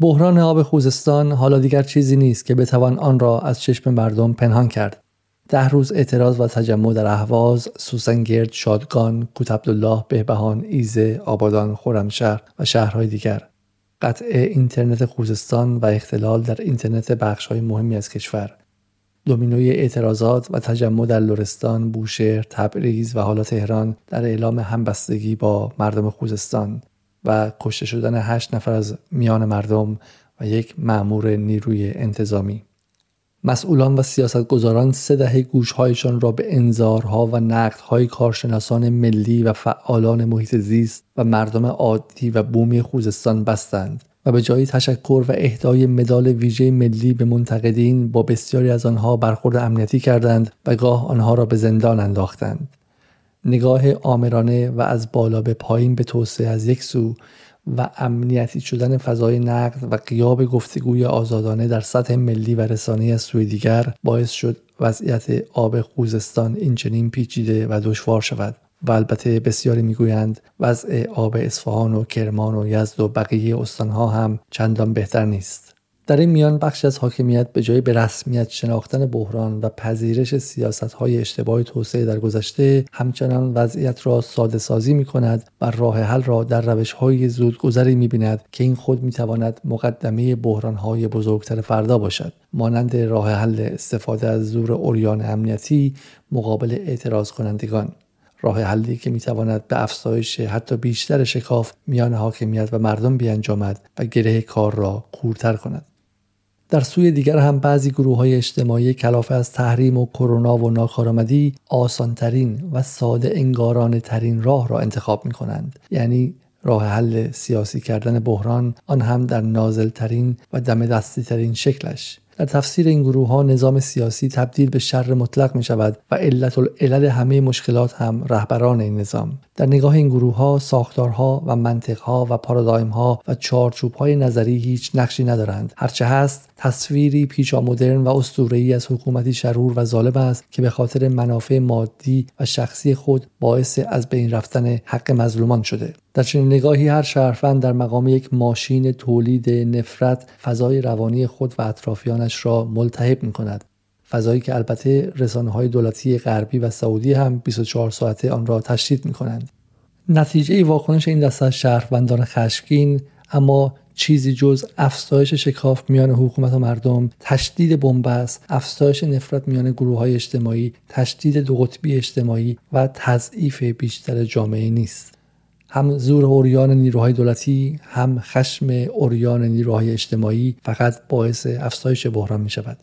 بحران آب خوزستان حالا دیگر چیزی نیست که بتوان آن را از چشم مردم پنهان کرد ده روز اعتراض و تجمع در اهواز، سوسنگرد، شادگان، کوت عبدالله، بهبهان، ایزه، آبادان، خرمشهر و شهرهای دیگر. قطع اینترنت خوزستان و اختلال در اینترنت بخشهای مهمی از کشور. دومینوی اعتراضات و تجمع در لرستان، بوشهر، تبریز و حالا تهران در اعلام همبستگی با مردم خوزستان و کشته شدن هشت نفر از میان مردم و یک مأمور نیروی انتظامی. مسئولان و سیاستگزاران سه دهه گوشهایشان را به انظارها و نقدهای کارشناسان ملی و فعالان محیط زیست و مردم عادی و بومی خوزستان بستند و به جای تشکر و اهدای مدال ویژه ملی به منتقدین با بسیاری از آنها برخورد امنیتی کردند و گاه آنها را به زندان انداختند نگاه آمرانه و از بالا به پایین به توسعه از یک سو و امنیتی شدن فضای نقد و قیاب گفتگوی آزادانه در سطح ملی و رسانه از سوی دیگر باعث شد وضعیت آب خوزستان اینچنین پیچیده و دشوار شود و البته بسیاری می‌گویند وضع آب اصفهان و کرمان و یزد و بقیه استانها هم چندان بهتر نیست. در این میان بخش از حاکمیت به جای به رسمیت شناختن بحران و پذیرش سیاست های اشتباه توسعه در گذشته همچنان وضعیت را ساده سازی می کند و راه حل را در روش های زودگذری می بیند که این خود می تواند مقدمه بحران های بزرگتر فردا باشد. مانند راه حل استفاده از زور اوریان امنیتی مقابل اعتراض کنندگان راه حلی که می‌تواند به افزایش حتی بیشتر شکاف میان حاکمیت و مردم بیانجامد و گره کار را کورتر کند. در سوی دیگر هم بعضی گروه های اجتماعی کلافه از تحریم و کرونا و ناکارآمدی آسانترین و ساده انگارانه ترین راه را انتخاب می کنند یعنی راه حل سیاسی کردن بحران آن هم در نازل ترین و دم دستی ترین شکلش. در تفسیر این گروه ها نظام سیاسی تبدیل به شر مطلق می شود و علت العلل همه مشکلات هم رهبران این نظام. در نگاه این گروه ها ساختارها و منطقها و پارادایم ها و چارچوب های نظری هیچ نقشی ندارند. هرچه هست تصویری پیچا مدرن و اسطوره‌ای از حکومتی شرور و ظالم است که به خاطر منافع مادی و شخصی خود باعث از بین رفتن حق مظلومان شده. در چنین نگاهی هر شهروند در مقام یک ماشین تولید نفرت فضای روانی خود و اطرافیانش را ملتهب می کند فضایی که البته رسانه های دولتی غربی و سعودی هم 24 ساعته آن را تشدید می کنند. نتیجه واکنش این دسته از شهروندان خشمگین اما چیزی جز افزایش شکاف میان حکومت و مردم تشدید بنبست افزایش نفرت میان گروه های اجتماعی تشدید دو قطبی اجتماعی و تضعیف بیشتر جامعه نیست هم زور اوریان نیروهای دولتی هم خشم اوریان نیروهای اجتماعی فقط باعث افزایش بحران می شود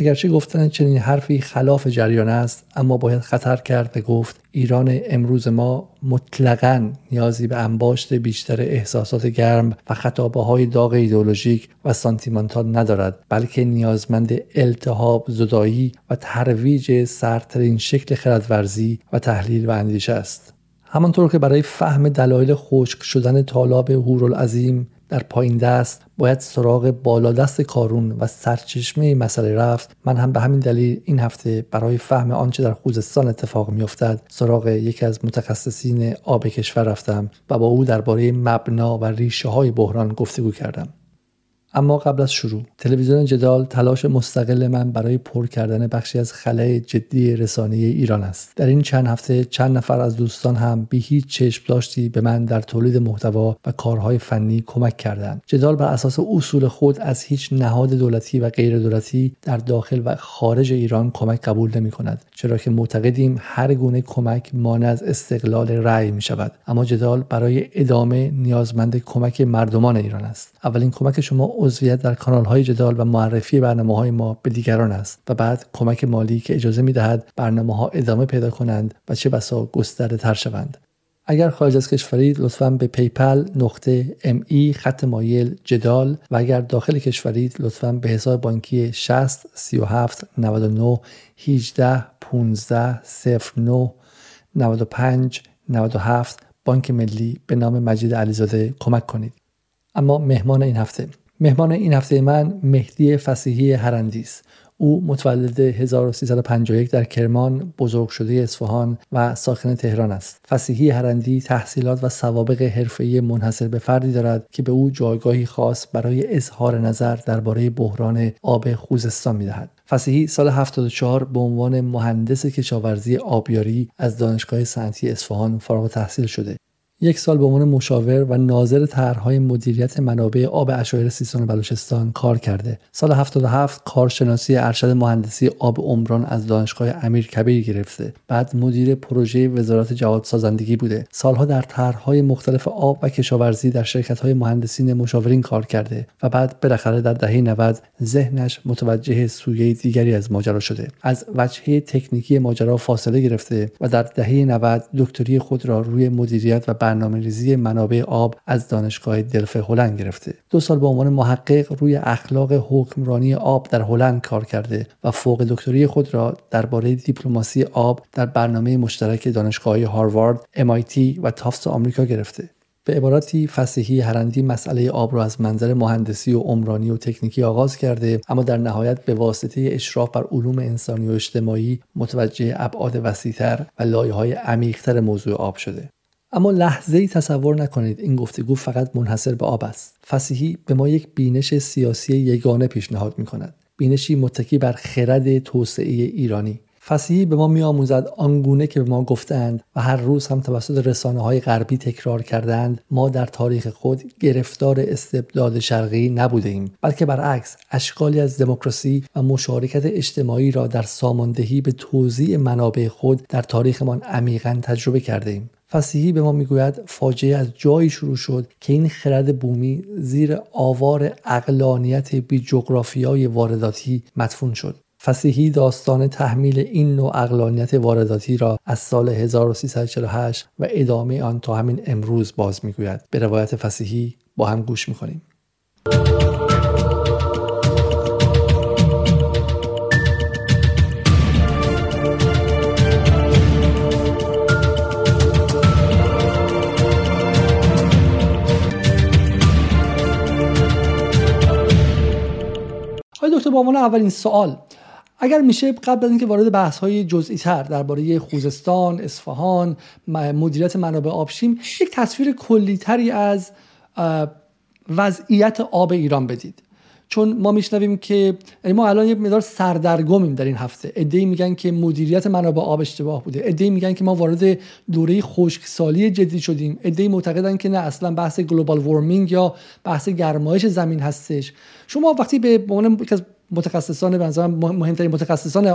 اگرچه گفتن چنین حرفی خلاف جریان است اما باید خطر کرد و گفت ایران امروز ما مطلقا نیازی به انباشت بیشتر احساسات گرم و خطابه های داغ ایدولوژیک و سانتیمانتال ندارد بلکه نیازمند التهاب زدایی و ترویج سرترین شکل خردورزی و تحلیل و اندیشه است. همانطور که برای فهم دلایل خشک شدن طالاب هورالعظیم در پایین دست باید سراغ بالادست کارون و سرچشمه مسئله رفت. من هم به همین دلیل این هفته برای فهم آنچه در خوزستان اتفاق میافتد سراغ یکی از متخصصین آب کشور رفتم و با او درباره مبنا و ریشه های بحران گفتگو کردم. اما قبل از شروع تلویزیون جدال تلاش مستقل من برای پر کردن بخشی از خلای جدی رسانه ایران است. در این چند هفته چند نفر از دوستان هم بی هیچ چشم داشتی به من در تولید محتوا و کارهای فنی کمک کردند. جدال بر اساس اصول خود از هیچ نهاد دولتی و غیر دولتی در داخل و خارج ایران کمک قبول نمی کند چرا که معتقدیم هر گونه کمک مانع از استقلال رأی می شود. اما جدال برای ادامه نیازمند کمک مردمان ایران است. اولین کمک شما عضویت در کانال های جدال و معرفی برنامه های ما به دیگران است و بعد کمک مالی که اجازه می دهد برنامه ها ادامه پیدا کنند و چه بسا گسترده تر شوند. اگر خارج از کشورید لطفا به PayPal نقطه ME خط مایل جدال و اگر داخل کشورید لطفا به حساب بانکی 60 37 99 18 15 09 95 97 بانک ملی به نام مجید علیزاده کمک کنید. اما مهمان این هفته. مهمان این هفته من مهدی فسیحی هرندی است او متولد 1351 در کرمان بزرگ شده اصفهان و ساکن تهران است. فسیحی هرندی تحصیلات و سوابق حرفه‌ای منحصر به فردی دارد که به او جایگاهی خاص برای اظهار نظر درباره بحران آب خوزستان می‌دهد. فسیحی سال 74 به عنوان مهندس کشاورزی آبیاری از دانشگاه صنعتی اصفهان فارغ تحصیل شده. یک سال به عنوان مشاور و ناظر طرحهای مدیریت منابع آب اشایر سیستان و بلوچستان کار کرده. سال 77 کارشناسی ارشد مهندسی آب عمران از دانشگاه امیر کبیر گرفته. بعد مدیر پروژه وزارت جواد سازندگی بوده. سالها در طرحهای مختلف آب و کشاورزی در شرکت‌های مهندسین مشاورین کار کرده و بعد بالاخره در دهه 90 ذهنش متوجه سویه دیگری از ماجرا شده. از وجهه تکنیکی ماجرا فاصله گرفته و در دهه 90 دکتری خود را روی مدیریت و برنامه ریزی منابع آب از دانشگاه دلف هلند گرفته. دو سال به عنوان محقق روی اخلاق حکمرانی آب در هلند کار کرده و فوق دکتری خود را درباره دیپلماسی آب در برنامه مشترک دانشگاه هاروارد، MIT و تافت آمریکا گرفته. به عبارتی فسیحی هرندی مسئله آب را از منظر مهندسی و عمرانی و تکنیکی آغاز کرده اما در نهایت به واسطه اشراف بر علوم انسانی و اجتماعی متوجه ابعاد وسیعتر و لایه های عمیقتر موضوع آب شده. اما لحظه ای تصور نکنید این گفتگو فقط منحصر به آب است. فسیحی به ما یک بینش سیاسی یگانه پیشنهاد می کند بینشی متکی بر خرد توسعه ایرانی. فسیحی به ما میآموزد آنگونه که به ما گفتند و هر روز هم توسط رسانه های غربی تکرار کردند ما در تاریخ خود گرفتار استبداد شرقی نبوده ایم بلکه برعکس اشکالی از دموکراسی و مشارکت اجتماعی را در ساماندهی به توزیع منابع خود در تاریخمان عمیقا تجربه کرده ایم فسیحی به ما می‌گوید فاجعه از جایی شروع شد که این خرد بومی زیر آوار اقلانیت بی جغرافیای وارداتی مدفون شد. فسیحی داستان تحمیل این نوع اقلانیت وارداتی را از سال 1348 و ادامه آن تا همین امروز باز می‌گوید. به روایت فسیحی با هم گوش می‌کنیم. دکتر با عنوان اولین سوال اگر میشه قبل از اینکه وارد بحث های جزئی تر درباره خوزستان، اصفهان، مدیریت منابع آب شیم یک تصویر کلی تری از وضعیت آب ایران بدید. چون ما میشنویم که یعنی ما الان یه مقدار سردرگمیم در این هفته. ادعی میگن که مدیریت منابع آب اشتباه بوده. ادعی میگن که ما وارد دوره خشکسالی جدی شدیم. ادعی معتقدن که نه اصلا بحث گلوبال وارمینگ یا بحث گرمایش زمین هستش. شما وقتی به عنوان متخصصان به مهمترین متخصصان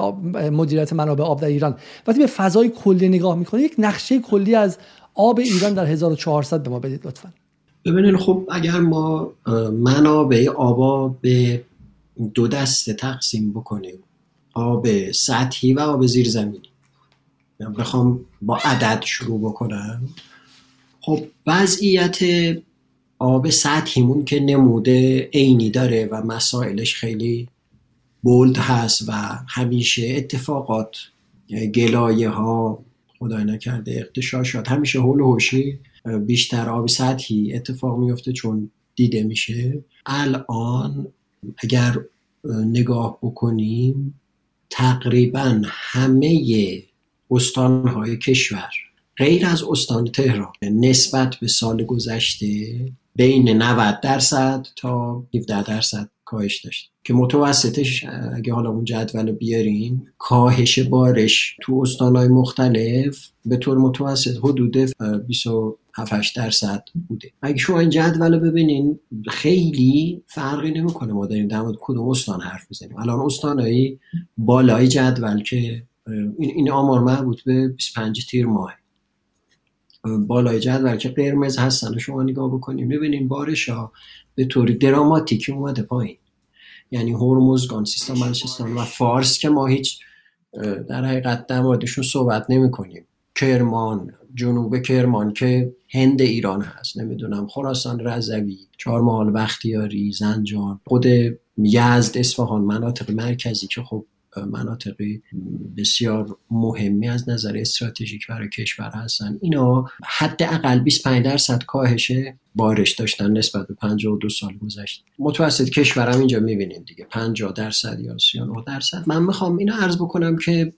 مدیریت منابع آب در ایران. وقتی به فضای کلی نگاه می‌کنید یک نقشه کلی از آب ایران در 1400 به ما بدید لطفا. ببینید خب اگر ما منابع آبا به دو دسته تقسیم بکنیم آب سطحی و آب زیرزمینی. بخوام با عدد شروع بکنم. خب وضعیت آب سطحیمون که نموده عینی داره و مسائلش خیلی بولد هست و همیشه اتفاقات گلایه ها خدای نکرده اقتشاشات همیشه حول و حوشی بیشتر آب سطحی اتفاق میفته چون دیده میشه. الان اگر نگاه بکنیم تقریبا همه استانهای کشور غیر از استان تهران نسبت به سال گذشته بین 90 درصد تا 17 درصد کاهش داشت. که متوسطش اگه حالا اون جدول رو بیاریم کاهش بارش تو استانهای مختلف به طور متوسط حدود 27 درصد بوده. اگه شما این جدول رو ببینین خیلی فرقی نمی‌کنه ما داریم در مورد کدوم استان حرف بزنیم الان استانهایی بالای جدول که این, این آمار مربوط به 25 تیر ماه بالای جدول که قرمز هستن شما نگاه بکنیم ببینیم بارش ها به طوری دراماتیکی اومده پایین. یعنی هرمزگان سیستان بلوچستان و فارس که ما هیچ در حقیقت در موردشون صحبت نمی کنیم کرمان جنوب کرمان که هند ایران هست. نمی‌دونم خراسان رضوی چهارمحال بختیاری زنجان خود یزد اصفهان مناطق مرکزی که خب مناطقی بسیار مهمی از نظر استراتژیک برای کشور هستن. اینا حداقل 25 درصد کاهش بارش داشتن نسبت به 52 سال گذشته متوسط کشورم اینجا می‌بینید دیگه. 50 درصد یا 39 درصد. من می‌خوام اینو عرض بکنم که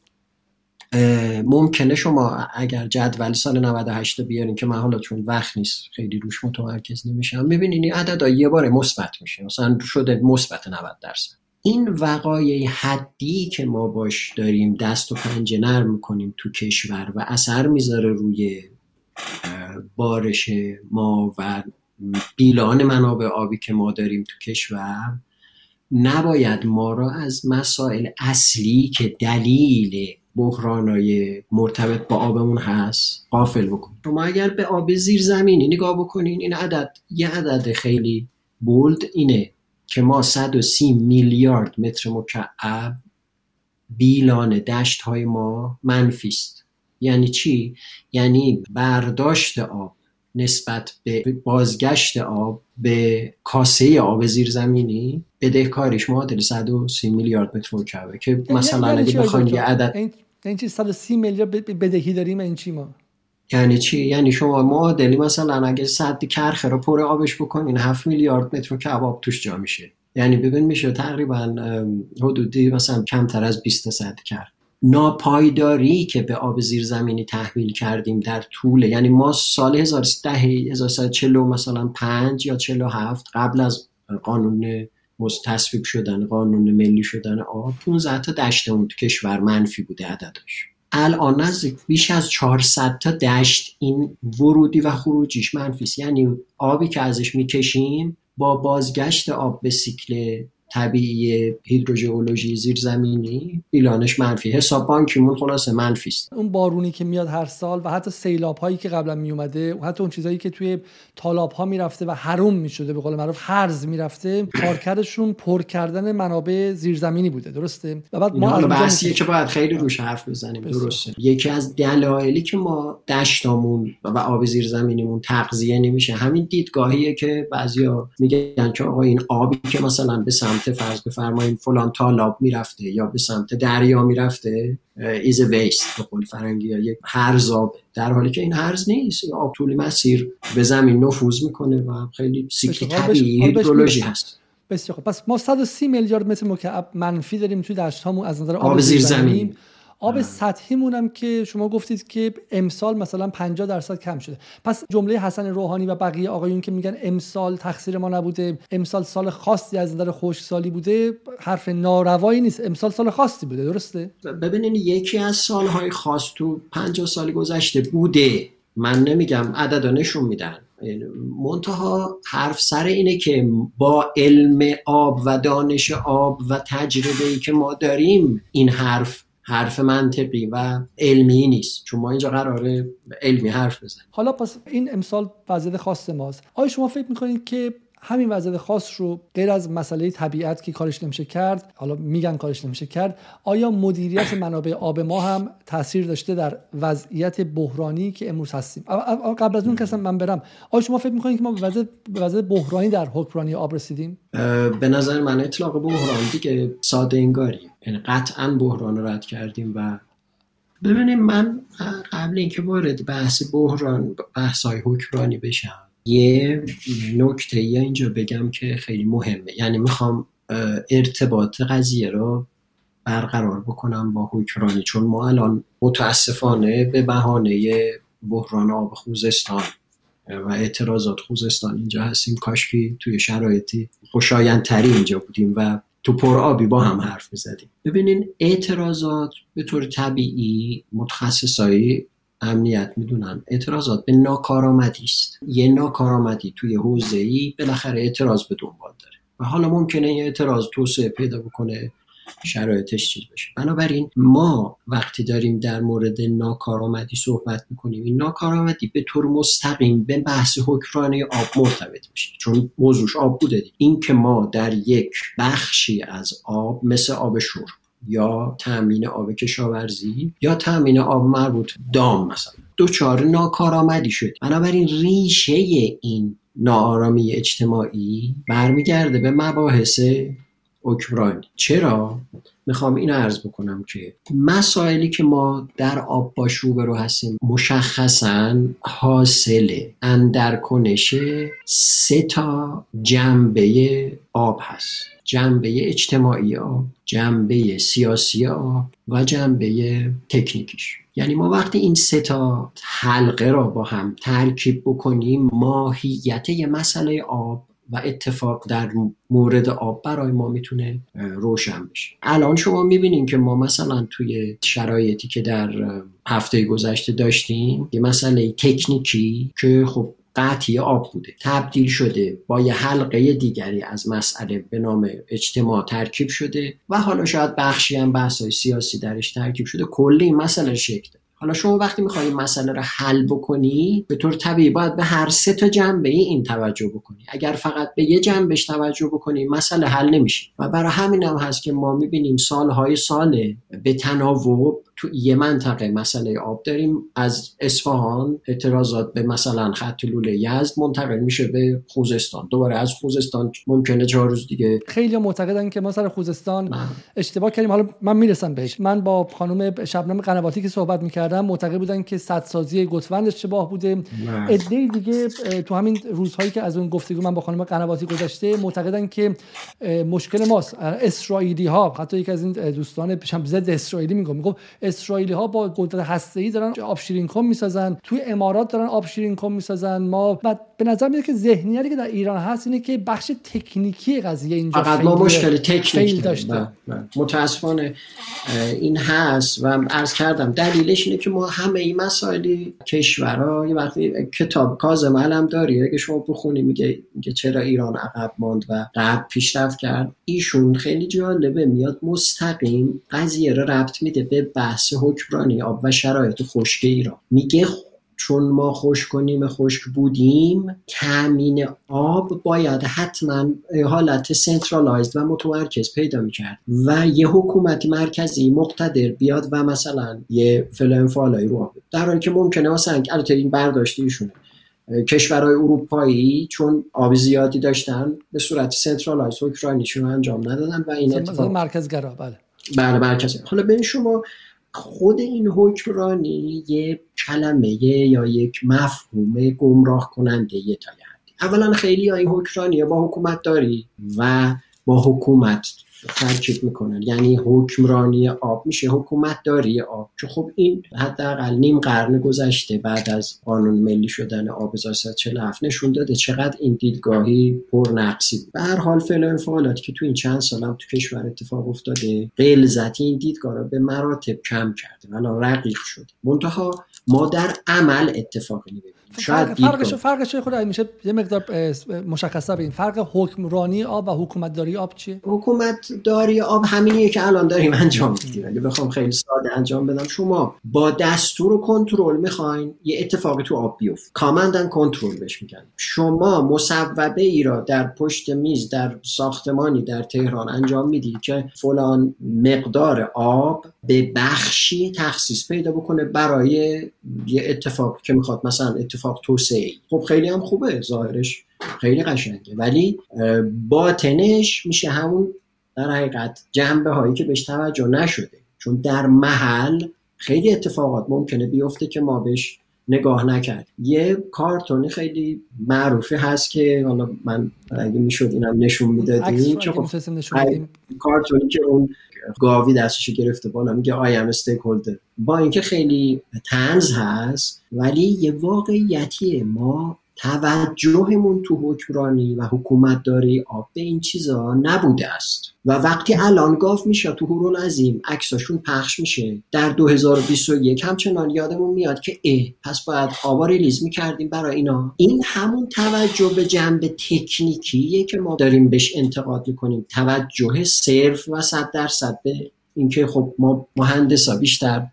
ممکنه شما اگر جدول سال 98 بیارین که من حالا چون وقت نیست خیلی روش متمرکز نمیشم می‌بینین این عدد یه بار مثبت میشه. مثلا شده مثبت 90 درصد. این وقایع حدی که ما باش داریم دست و پنجه نرم می‌کنیم تو کشور و اثر می‌ذاره روی بارش ما و بیلان منابع آبی که ما داریم تو کشور نباید ما را از مسائل اصلی که دلیل بحرانای مرتبط با آبمون هست قافل بکنیم. شما اگر به آب زیر زمینی نگاه بکنین این عدد یه عدد خیلی بولد اینه که ما 130 میلیارد متر مکعب بیلان دشت های ما منفی است. یعنی چی؟ یعنی برداشت آب نسبت به بازگشت آب به کاسه آب زیرزمینی بدهکاریش معادل 130 میلیارد متر مکعبه که یعنی مثلا اگه بخواید یه عدد این چی 130 میلیارد بدهی داریم این چی ما؟ یعنی چی؟ یعنی شما معادلی مثلا اگه صد کرخه رو پر آبش بکنین 7 میلیارد متر کباب توش جا میشه. یعنی ببین میشه تقریبا حدودی مثلا کمتر از 20 صد کرد ناپایداری که به آب زیرزمینی تحویل کردیم در طول یعنی ما سال 1140 مثلا 5 یا 47 قبل از قانون تصویب شدن قانون ملی شدن آب 15 تا دشت اون تو کشور منفی بوده عددش. الان نزدیک بیش از 400 تا دشت این ورودی و خروجیش منفی یعنی آبی که ازش می‌کشیم با بازگشت آب به سیکل طبیعی هیدروژئولوژی زیرزمینی بیلانش منفی. حساب بانکیمون خلاصه منفی است. اون بارونی که میاد هر سال و حتی سیلاب هایی که قبلا می اومده و حتی اون چیزهایی که توی تالاب ها می‌رفته و حروم می‌شده به قول معروف هرز می‌رفته کارکردشون پر کردن منابع زیرزمینی بوده. درسته؟ و بعد ما بحثیه که باید خیلی روش حرف بزنیم. درسته. یکی از دلایلی که ما دشتامون و آب زیرزمینیمون تغذیه نمیشه همین دیدگاهیه که بعضیا میگن که آقا این آبی که مثلا به سمت فرض بفرمایید فلان تالاب می‌رفته یا به سمت دریا می‌رفته ایز ویست به قول فرنگی یا یک هرز آب. در حالی که این هرز نیست آب طول مسیر به زمین نفوذ می‌کنه و خیلی سیکلی طبیعی هیدرولوژی هست. بسیار خب پس ما 130 میلیارد متر مکعب منفی داریم توی دشت هامون از نظر آب زیر زمین. آب سطحیمون هم که شما گفتید که امسال مثلا 50 درصد کم شده. پس جمله حسن روحانی و بقیه آقایون که میگن امسال تقصیر ما نبوده امسال سال خاصی از نظر خشکسالی بوده حرف ناروایی نیست. امسال سال خاصی بوده درسته؟ ببینید یکی از سالهای خاص تو 50 سال گذشته بوده. من نمیگم عدد نشون میدن. منتها حرف سر اینه که با علم آب و دانش آب و تجربه ای که ما داریم این حرف حرف منطقی و علمی نیست. چون ما اینجا قراره علمی حرف بزنیم. حالا پس این امسال وضعیت خاص ماست. آیا شما فکر می‌کنید که همین وضعیت خاص رو غیر از مسئله طبیعت که کارش نمیشه کرد حالا میگن کارش نمیشه کرد آیا مدیریت منابع آب ما هم تاثیر داشته در وضعیت بحرانی که امروز هستیم؟ قبل از اون که من برم آیا شما فکر می‌کنید که ما به وضعیت بحرانی در حکمرانی آب رسیدیم؟ به نظر من اطلاق بحران دیگه ساده انگاری یعنی قطعا بحران رو رد کردیم و ببینیم من قبل اینکه وارد بحث بحران بحث های حکمرانی بشم یه نکته یا اینجا بگم که خیلی مهمه. یعنی می‌خوام ارتباط قضیه رو برقرار بکنم با حکمرانی. چون ما الان متاسفانه به بهانه بحران آب خوزستان و اعتراضات خوزستان اینجا هستیم. کاشکی توی شرایطی خوشایندتری اینجا بودیم و تو پر آبی با هم حرف می‌زدیم. ببینین اعتراضات به طور طبیعی متخصصایی امنیت می‌دونن. اعتراضات به ناکارآمدی است. یه ناکارآمدی توی حوزه ای بالاخره اعتراض به دنبال داره. و حالا ممکنه این اعتراض توسعه پیدا بکنه شرایطش چیز بشه. بنابراین ما وقتی داریم در مورد ناکارآمدی صحبت می‌کنیم این ناکارآمدی به طور مستقیم به بحث حکمرانی آب مرتبط میشه. چون موضوعش آب بوده این که ما در یک بخشی از آب مثل آب شرب یا تامین آب کشاورزی یا تامین آب مربوط دام مثلا. دوچار ناکارآمدی شد. بنابراین ریشه این ناآرامی اجتماعی برمیگرده به مباحث حکمرانی چرا؟ می‌خوام این عرض بکنم که مسائلی که ما در آب باش روبرو هستیم مشخصا حاصل اندرکنش سه تا جنبه آب هست. جنبه اجتماعی آب جنبه سیاسی آب و جنبه تکنیکیش. یعنی ما وقتی این سه تا حلقه را با هم ترکیب بکنیم ماهیت یه مسئله آب و اتفاق در مورد آب برای ما می‌تونه روشن بشه. الان شما می‌بینین که ما مثلا توی شرایطی که در هفته گذشته داشتیم یه مسئله تکنیکی که خب قطعی آب بوده تبدیل شده با یه حلقه دیگری از مسئله به نام اجتماع ترکیب شده و حالا شاید بخشی هم بحث سیاسی درش ترکیب شده. کلی این مسئله شکل حالا شما وقتی میخوایی مسئله رو حل بکنی به طور طبیعی باید به هر سه تا جنبه این توجه بکنی. اگر فقط به یه جنبش توجه بکنی مسئله حل نمیشه. و برای همین هم هست که ما می‌بینیم سالهای سال به تناوب تو یه منطقه مسئله آب داریم. از اصفهان اعتراضات به مثلا خط لوله یزد منتقل میشه به خوزستان. دوباره از خوزستان ممکنه چهار روز دیگه خیلی معتقدن که ما سر خوزستان من. اشتباه کردیم. حالا من می‌رسم بهش. من با خانم شبنم قنواتی که صحبت می‌کردم معتقد بودن که سازی گتوند اشتباه بوده. عده دیگه تو همین روزهایی که از اون گفتگو من با خانم قنواتی گذشته معتقدن که مشکل ماست. اسرائیلی ها حتی یکی از این دوستان ضد اسرائیلی میگم میگم اسرائیلی ها با قدرت هسته ای دارن آب شیرین کن می‌سازن توی امارات دارن آب شیرین کن می‌سازن. ما و به نظر میاد که ذهنیتی که در ایران هست اینه که بخش تکنیکی قضیه اینجا فقط ما مشکل تکنیک داشته. بله، بله. متاسفانه این هست و عرض کردم دلیلش اینه که ما همه این مسائلی کشورها یه وقتی کتاب کازم علم داری اگه شما بخونی میگه میگه چرا ایران عقب ماند و قبل پیشرفت کرد. ایشون خیلی جالبه میاد مستقیم قضیه رو ربط میده به بحث حکمرانی آب و شرایط خشک ایران میگه چون ما خشکیم خشک بودیم تامین آب باید حتما حالت centralized و متمرکز پیدا می‌کرد و یه حکومت مرکزی مقتدر بیاد و مثلا یه فلان فالایی رو آب در حالی که ممکنه مثلا البته این برداشت ایشونه کشورهای اروپایی چون آب زیادی داشتن به صورت centralize حکمرانیشون انجام ندادن و این اتفاق مرکزگرا بله. بله مرکز. حالا به شما خود این حکمرانی یه کلمه یا یک مفهوم گمراه کننده یه تا اولا خیلی این حکمرانی با حکومت داری و با حکومت ترکیب می‌کنن. یعنی حکمرانی آب میشه حکومت داری آب که خب این حداقل نیم قرن گذشته بعد از قانون ملی شدن آب 1347 نشون داده چقدر این دیدگاهی پر نقصی به هر حال فعل انفعالاتی که تو این چند سال هم تو کشور اتفاق افتاده غلظتی این دیدگاه رو به مراتب کم کرده الان رقیق شده. منتها ما در عمل اتفاقی شاید فرقش فرقش خود میشه یه مقدار مشخصه ببین. فرق حکمرانی آب و حکومتداری آب چیه؟ حکومت داری آب همینیه که الان داریم انجام میدیم. اگه بخوام خیلی ساده انجام بدم شما با دستور و کنترل می‌خواین یه اتفاقی تو آب بیفت کامندن کنترل بهش میگن. شما مصوبه ای را در پشت میز در ساختمانی در تهران انجام میدی که فلان مقدار آب به بخشی تخصیص پیدا بکنه برای یه اتفاق که می‌خواد مثلا اتفاق توسعه خب خیلی هم خوبه ظاهرش خیلی قشنگه. ولی باطنش میشه همون در حقیقت جنبه هایی که بهش توجه نشده. چون در محل خیلی اتفاقات ممکنه بیفته که ما بهش نگاه نکرد یه کارتونی خیلی معروفی هست که حالا من اگه می‌شد اینم نشون می‌دادیم که خب کارتونی که اون گاوی دستش گرفته بالا میگه I am stakeholder با اینکه خیلی تنز هست ولی یه واقعیتیه. ما توجهمون تو حکمرانی و حکومت داره آب به این چیزا نبوده است. و وقتی الان گاومیشه تو هورالعظیم عکساشون پخش میشه. در 2021 همچنان یادمون میاد که اه پس باید آبا release می‌کردیم برای اینا. این همون توجه به جنبه تکنیکیه که ما داریم بهش انتقاد می‌کنیم. توجه صرف و صد درصد به اینکه خب ما مهندسا بیشتر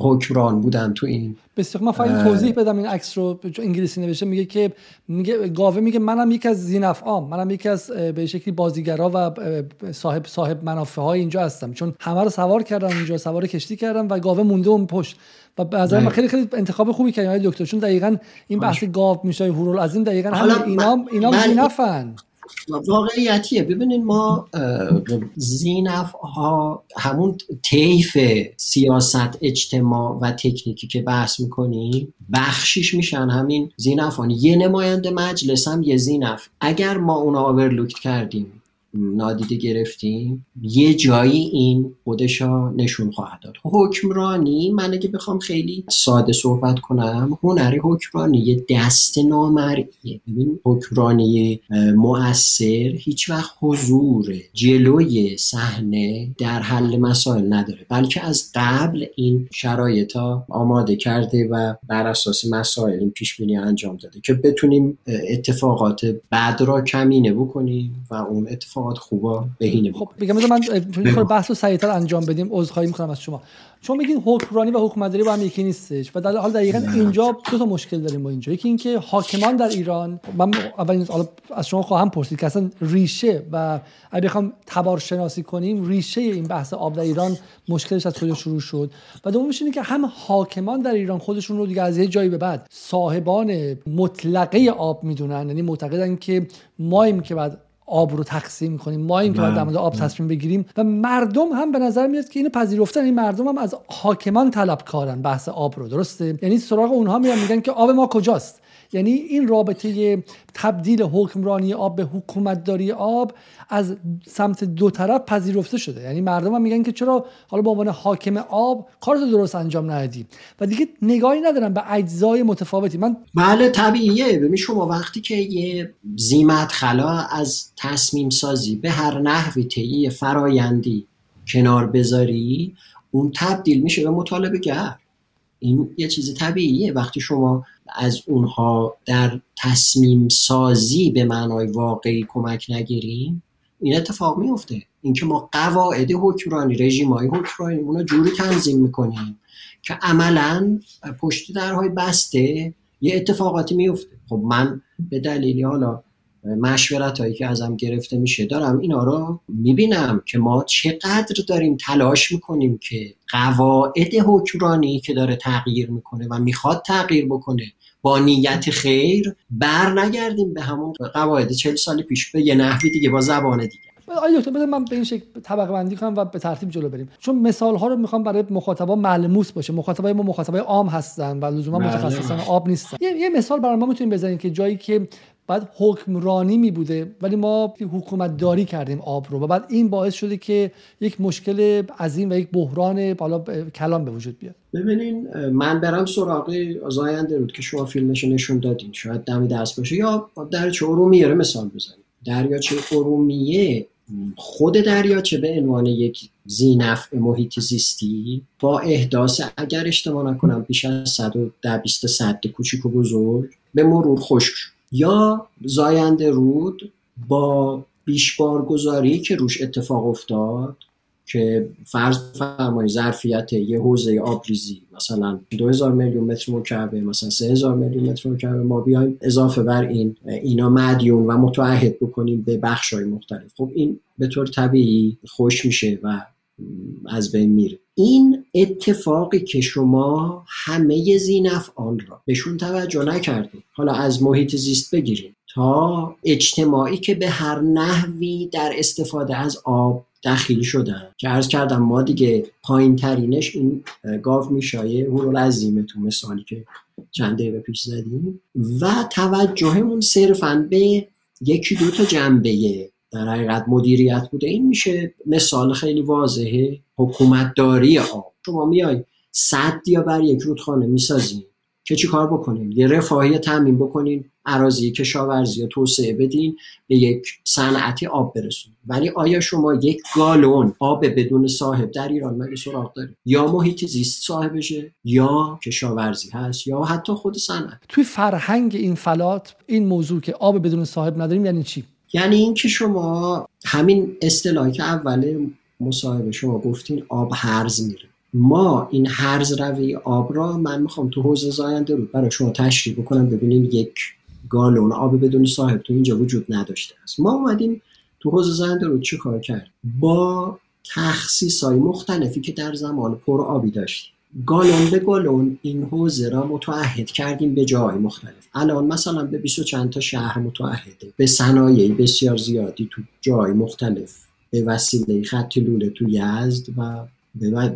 حکمران بودن تو این بسیار من فقط توضیح بدم این عکس رو انگلیسی نوشته میگه که میگه گاوه میگه منم یکی از زینفعام منم یکی از به شکلی بازیگرا و صاحب صاحب منافع های اینجا هستم چون همه رو سوار کردم اینجا سوار کشتی کردم و گاوه مونده اون پشت و به نظر من خیلی خیلی انتخاب خوبی کردن دکتر چون دقیقا این بحث گاو میشه هورول از این دقیقا اینا اینا زینفن. واقعیتیه. ببینید ما زینف ها همون طیف سیاست اجتماع و تکنیکی که بحث می‌کنیم بخشیش میشن همین زینفان یه نماینده مجلس هم یه زینف اگر ما اونا آورلوکت کردیم نادیده گرفتیم یه جایی این خودشا نشون خواهد داد. حکمرانی من اگه بخوام خیلی ساده صحبت کنم هنری حکمرانی یه دست نامرئیه. ببین حکمرانی مؤثر هیچ وقت حضور جلوی صحنه در حل مسائل نداره. بلکه از قبل این شرایط ها آماده کرده و بر اساس مسائل این پیش بینی انجام داده که بتونیم اتفاقات بعد را کمینه بکنیم و اون اتفاق اتفاقات خوبا بهینه خب بگم من بحث رو سریعتر انجام بدیم عذرخواهی می‌کنم از شما. چون میگین حکمرانی و حکومتداری با هم یکی نیستش و در حال دقیقا اینجا دو تا مشکل داریم با اینجا. یکی اینکه حاکمان در ایران من اولین از شما خواهم پرسید که اصلا ریشه و اگه بخوام تبار شناسی کنیم ریشه این بحث آب در ایران مشکلش از کجا شروع شد؟ و دومش اینه که هم حاکمان در ایران خودشون رو دیگه از یه جایی به بعد صاحبان مطلقه آب می‌دونن یعنی معتقدن که مایم که بعد آب رو تقسیم کنیم. ما این که در مورد آب تصمیم بگیریم و مردم هم به نظر میاد که اینو پذیرفتن. این مردم هم از حاکمان طلبکارن بحث آب رو. درسته؟ یعنی سراغ اونها میان میگن که آب ما کجاست؟ یعنی این رابطه تبدیل حکمرانی آب به حکومتداری آب از سمت دو طرف پذیرفته شده. یعنی مردم هم میگن که چرا حالا به عنوان حاکم آب کارتو درست انجام ندادی و دیگه نگاهی ندارن به اجزای متفاوتی. من بله طبیعیه. ببین شما وقتی که یه زیمت خلا از تصمیم سازی به هر نحوی طی فرایندی کنار بذاری اون تبدیل میشه به مطالبه گر این یه چیز طبیعیه. وقتی شما از اونها در تصمیم سازی به معنای واقعی کمک نگیریم این اتفاق میفته اینکه ما قواعد حکمرانی رژیم های حکمرانی اونا جوری تنظیم می‌کنیم که عملا پشت درهای بسته یه اتفاقاتی میفته خب من به دلیلی حالا مشورت هایی که ازم گرفته میشه دارم اینا رو می‌بینم که ما چقدر داریم تلاش می‌کنیم که قواعد حکمرانی که داره تغییر می‌کنه و می‌خواد تغییر بکنه با نیت خیر بر نگردیم به همون قواعد چل سال پیش. به یه نحوی دیگه با زبان دیگه. آیا دکتر بذار من به این شکل طبقه بندی کنم و به ترتیب جلو بریم. چون مثال ها رو می‌خوام برای مخاطبا ملموس باشه. مخاطبای ما مخاطبای عام هستن و لزوما بله. متخصصان آب نیستن. یه, یه مثال برای ما می‌تونیم بزنیم که جایی که بعد حکمرانی می بوده ولی ما حکومت داری کردیم آب رو و بعد این باعث شده که یک مشکل عظیم و یک بحران بالا کلان به وجود بیاد. ببینین من برم سراغ آزاینده رود که شما فیلمش نشون دادین. شاید دمی دست باشه یا دریاچه ارومیه مثال بزنیم. دریاچه ارومیه؟ خود دریاچه به عنوان یک زینف محیط زیستی؟ با احداث اگر اشتباه نکنم بیش از 120 صد کوچیک و بزرگ به مرور خشک یا زاینده رود با بیشبارگذاری که روش اتفاق افتاد که فرض فرمایی ظرفیت یه حوزه آبریزی مثلا 2000 میلیون متر مکعب مثلا 3000 میلیون متر مکعب ما بیایم اضافه بر این اینا مدیون و متعهد بکنیم به بخش های مختلف. خب این به طور طبیعی خوش میشه و از بین میره. این اتفاقی که شما همه زینف آن را بهشون توجه نکردید حالا از محیط زیست بگیریم. تا اجتماعی که به هر نحوی در استفاده از آب دخیل شدن که عرض کردم ما دیگه پایین ترینش این گاو میشایه هورو عظیمه تو مثالی که چند دقیقه پیش زدیم. و توجهمون صرفا به یکی دو تا جنبه در حقیقت مدیریت بوده. این میشه مثال خیلی واضحه حکومتداری آب. شما میای صد یا بر یک رودخانه می‌سازین که چی کار بکنین یه رفاهی تامین بکنین عراضی کشاورزی یا توسعه بدین به یک صنعتی آب برسون ولی آیا شما یک گالون آب بدون صاحب در ایران مگه سراغ داره یا محیط زیست صاحبشه یا کشاورزی هست یا حتی خود صنعت. توی فرهنگ این فلات این موضوع که آب بدون صاحب نداریم یعنی چی؟ یعنی اینکه شما همین اصطلاحی که اول مصاحبه شما گفتین آب هرز میره. ما این هرز روی آب را من می‌خوام تو حوزه زاینده رو برای شما تشریح بکنم. ببینین یک گالون آب بدون صاحب تو اینجا وجود نداشته است. ما اومدیم تو حوزه زاینده رو چی کار کرد؟ با تخصیص های مختلفی که در زمان پر آبی داشتیم. گالون به گالون این حوزه را متعهد کردیم به جای مختلف. الان مثلا به 20 چند تا شهر متعهده. به صنایع بسیار زیادی تو جای مختلف. به وسیله خط لوله تو یزد و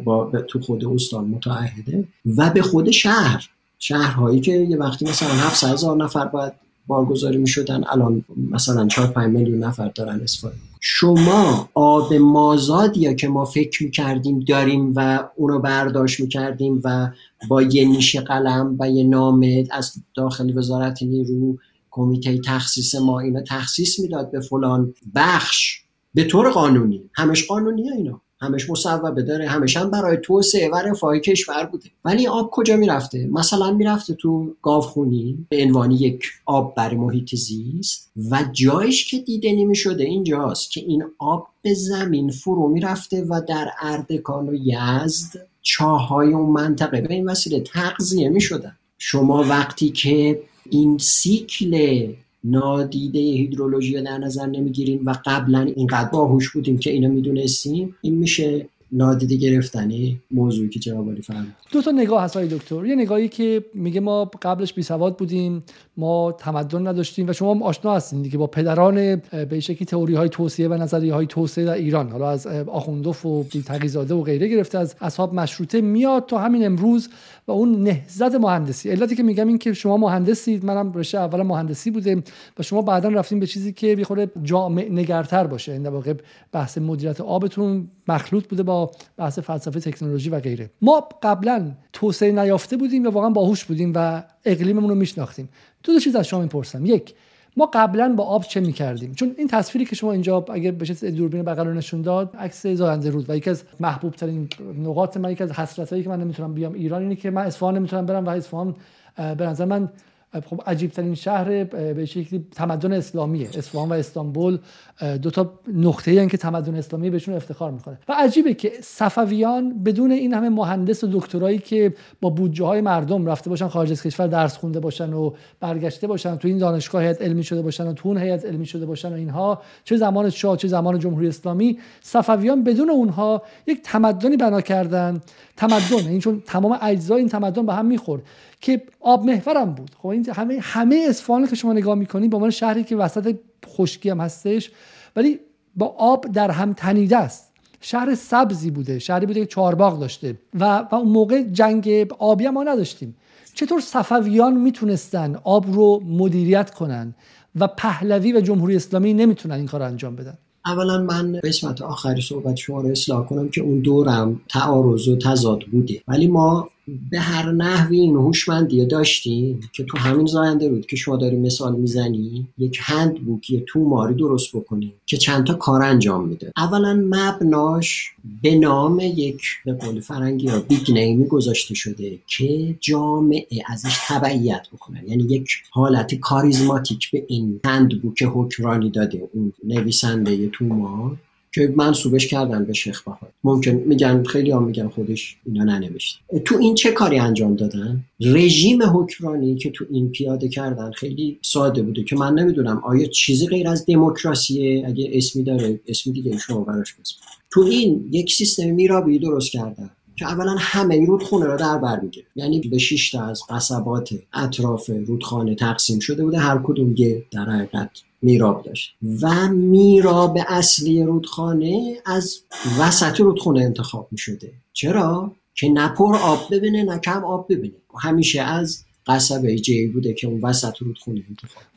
با تو خود استان متعهده و به خود شهر. شهرهایی که یه وقتی مثلا 700 هزار نفر باید بارگذاری می شدن الان مثلا 4 5 میلیون نفر دارن استفاده شما آب مازادی یا که ما فکر می کردیم داریم و اونو برداشت می کردیم و با یه نیش قلم و یه نامه از داخل وزارت نیرو کمیته تخصیص ما اینا تخصیص می‌داد به فلان بخش. به طور قانونی. همش قانونیه اینا. همش مصوبه داره همش هم برای توسعه و رفاه کشور بوده. ولی آب کجا می‌رفته؟ مثلا می‌رفته تو گاوخونی به عنوان یک آب برای محیط زیست و جایش که دیده نمی شده اینجاست که این آب به زمین فرو می‌رفته و در اردکان و یزد چاهای اون منطقه به این وسیله تغذیه می شدن شما وقتی که این سیکل نادیده هیدرولوژی در نظر نمی‌گیریم و قبلا اینقدر باهوش بودیم که اینو می‌دونستیم. این میشه نادیده گرفتنی موضوعی که جناب علی دو تا نگاه هست دکتر. یه نگاهی که میگه ما قبلش بی سواد بودیم ما تمدن نداشتیم و شما آشنا هستین دیگه با پدران به شکلی تئوری های توسعه و نظریه های توسعه در ایران حالا از آخوندوف و تقیزاده و غیره گرفته از اصحاب مشروطه میاد تا همین امروز و اون نهضت مهندسی. علتی که میگم این که شما مهندسید منم رشته اول مهندسی بوده و شما بعدا رفتیم به چیزی که بخوره جامع نگرتر باشه این واقع بحث مدیریت آبتون مخلوط بوده با بحث فلسفه تکنولوژی و غیره. ما قبلا توسعه نیافته بودیم یا واقعا باهوش بودیم و اقلیممون رو میشناختیم. دو تا چیز از شما می‌پرسم. یک ما قبلا با آب چه می‌کردیم؟ چون این تصویری که شما اینجا اگه بشه دوربین بغل نشون داد عکس زاینده رود و یکی از محبوب ترین نقاط من یکی از حسرتایی که من نمی‌تونم بیام ایران اینه که من اصفهان نمی‌تونم برم و اصفهان به نظر من خب عجیب ترین شهر به شکلی تمدن اسلامیه اصفهان و استانبول دو تا نقطه که تمدن اسلامی بهشون افتخار می‌کنه. و عجیبه که صفویان بدون این همه مهندس و دکترایی که با بودجه های مردم رفته باشن خارج از کشور درس خونده باشن و برگشته باشن تو این دانشگاه هیئت علمی شده باشن و تو اون هیئت علمی شده باشن و اینها چه زمان شاه چه زمان جمهوری اسلامی صفویان بدون اونها یک تمدنی بنا کردن. تمدن این چون تمام اجزای این تمدن به هم می‌خورد. که آب محورم بود. خب این همه همه اصفهان که شما نگاه می‌کنید به عنوان شهری که وسط خشکی هم هستش ولی با آب در هم تنیده است. شهر سبزی بوده شهری بوده که چهارباغ داشته. و, و اون موقع جنگ آبی ما نداشتیم. چطور صفویان می‌تونستن آب رو مدیریت کنن و پهلوی و جمهوری اسلامی نمی‌تونن این کار رو انجام بدن؟ اولا من قسمت آخری صحبت شما رو اصلاح کنم که اون دورم تعارض و تضاد بوده. ولی ما به هر نحوی این هوشمندی داشتیم که تو همین زاینده‌رود که شما داری مثال می‌زنی یک handbook یه توماری درست بکنیم که چند تا کار انجام میده. اولا مبناش به نام یک به قول فرنگی یا big name ی گذاشته شده که جامعه ازش تبعیت بکنن یعنی یک حالت کاریزماتیک به این handbook حکمرانی داده اون نویسنده تومار. که منصوبش کردن به شیخ بهار ممکن میگن خیلی هم میگن خودش اینا ننوشته. تو این چه کاری انجام دادن؟ رژیم حکمرانی که تو این پیاده کردن خیلی ساده بوده که من نمی‌دونم آیا چیزی غیر از دموکراسیه؟ اگه اسمی داره اسمی دیگه شما براش بسم تو این یک سیستم میرابی درست کردن. که اولا همه رودخونه رو در بر می‌گیره. یعنی به 6 تا از قصبات اطراف رودخانه تقسیم شده بوده هر کدوم یه در حقیقت میراب داشت. و میراب اصلی رودخانه از وسط رودخانه انتخاب می شده چرا؟ که نه پر آب ببینه نه کم آب ببینه. همیشه از قصبه جی بوده که اون وسط رودخونه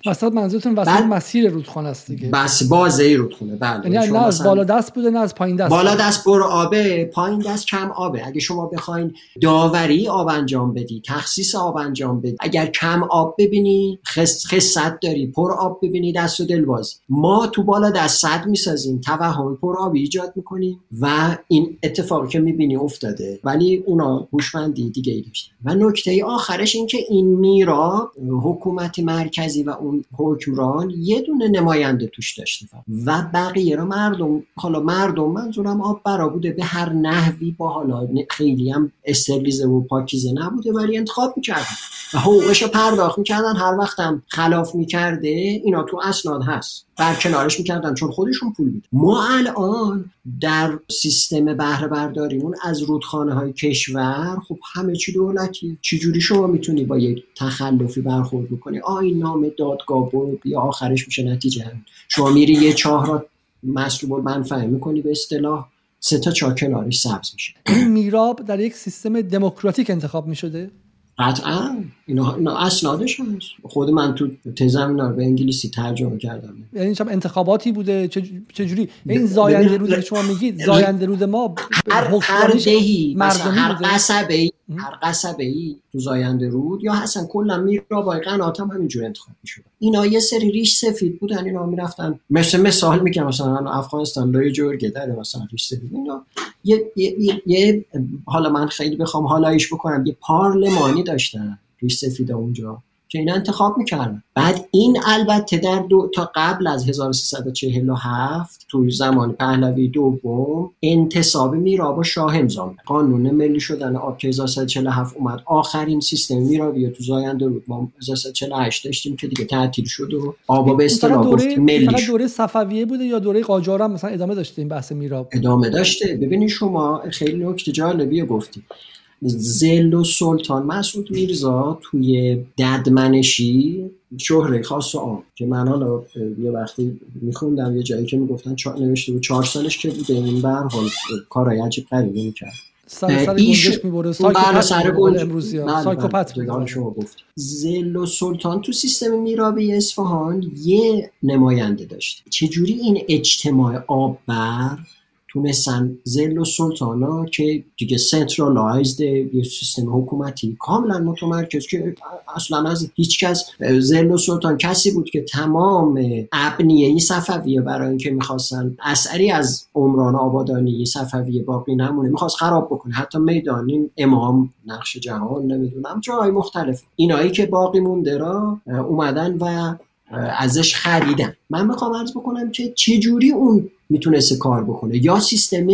وسط منظورتون وسط بعد مسیر رودخانه است دیگه. بس بازه رودخونه بله. یعنی نه از بالا دست بوده نه از پایین دست بالا دست بر آبه پایین دست کم آبه. اگه شما بخواین داوری آب انجام بدی تخصیص آب انجام بدی اگر کم آب ببینی خس خست داری پر آب ببینی دست و دل باز. ما تو بالا دست صد می‌سازیم توهم پر آب ایجاد می‌کنیم و این اتفاقی که می‌بینی افتاده ولی اونا هوشمندی دیگه ای داشتن. و نکته آخرش این که این این میرا حکومت مرکزی و اون حکمران یه دونه نماینده توش داشته و بقیه رو مردم حالا مردم منظورم آب برا بوده به هر نحوی با حالا خیلی هم استرلیزه و پاکیزه نبوده ولی انتخاب می‌کردن و حقوقش رو پرداخت می‌کردن. هر وقتم خلاف می‌کرده اینا تو اسناد هست. کنارش می‌کردن چون خودشون پول میده ما الان در سیستم بهره برداریمون از رودخانه های کشور خب همه چی دولتی. چجوری شما می‌تونی با یک تخلفی برخورد بکنی؟ آ این نام دادگاه برو بیا آخرش میشه نتیجه هم. شما میری یه چاه را مسلوب المنفعه می‌کنی به اصطلاح سه تا چاه کنارش سبز میشه. این میراب در یک سیستم دموکراتیک انتخاب می‌شده. قطعا. اینا, اینا اسنادش هست. خود من تو تزم به انگلیسی ترجمه کردم. یعنی شب انتخاباتی بوده؟ چجوری این زاینده رود که شما میگید زاینده رود ما هر, هر دهی هر قصبه هر قصبه ای تو زاینده رود یا حسن کلا میر را با قنات هم همینجور انتخاب می‌شد. اینا یه سری ریش سفید بودن اینا می‌رفتن. مثل مثال میگم مثلا افغانستان لای جورگه داره مثلا ریش سفید. اینا یه, یه, یه, حالا من خیلی بخوام حالایش بکنم یه پارلمانی داشتن ریش سفید اونجا. که اینا انتخاب می‌کردن. بعد این البته در دو تا قبل از 1347 توی زمان پهلوی دوم انتصاب میراب و شاه امضا قانون ملی شدن آب که 1347 اومد. آخرین سیستم میرابی تو زاینده بود. ما 1348 داشتیم که دیگه تعطیل شد و آبا به اصطلاح دوره ملی دوره صفویه بوده یا دوره قاجار هم مثلا ادامه داشته این بحث میراب؟ ادامه داشته. ببینید شما خیلی نکته جالبی گفتی زل و سلطان. مسعود میرزا توی ددمنشی شهره خاص و عام که من حالا یه وقتی میخوندم یه جایی که می‌گفتن چا... نوشته بود چهار سالش که بوده. این بر حال کارای عجیب غریبه می‌کرد. سر سر گنجش می‌بره سایکوپت سر امروزی سایکوپت شما گفت. زل و سلطان تو سیستم میرابی اصفهان یه نماینده داشت. چجوری این اجتماع آب بر تونستن زل و سلطانا که دیگه سنترالایزد یه سیستم حکومتی کاملا متمرکز که اصلا از هیچ کس زل و سلطان کسی بود که تمام ابنیه صفویه برای اینکه می‌خواستن اثری از عمران آبادانی صفویه باقی نمونه می‌خواست خراب بکنه. حتی می‌دانین امام نقش جهان نمی‌دونم جای مختلف. اینایی که باقی مونده را اومدن و ازش خریدن من می‌خوام عرض بکنم که چجوری اون می‌تونسته کار بکنه؟ یا سیستم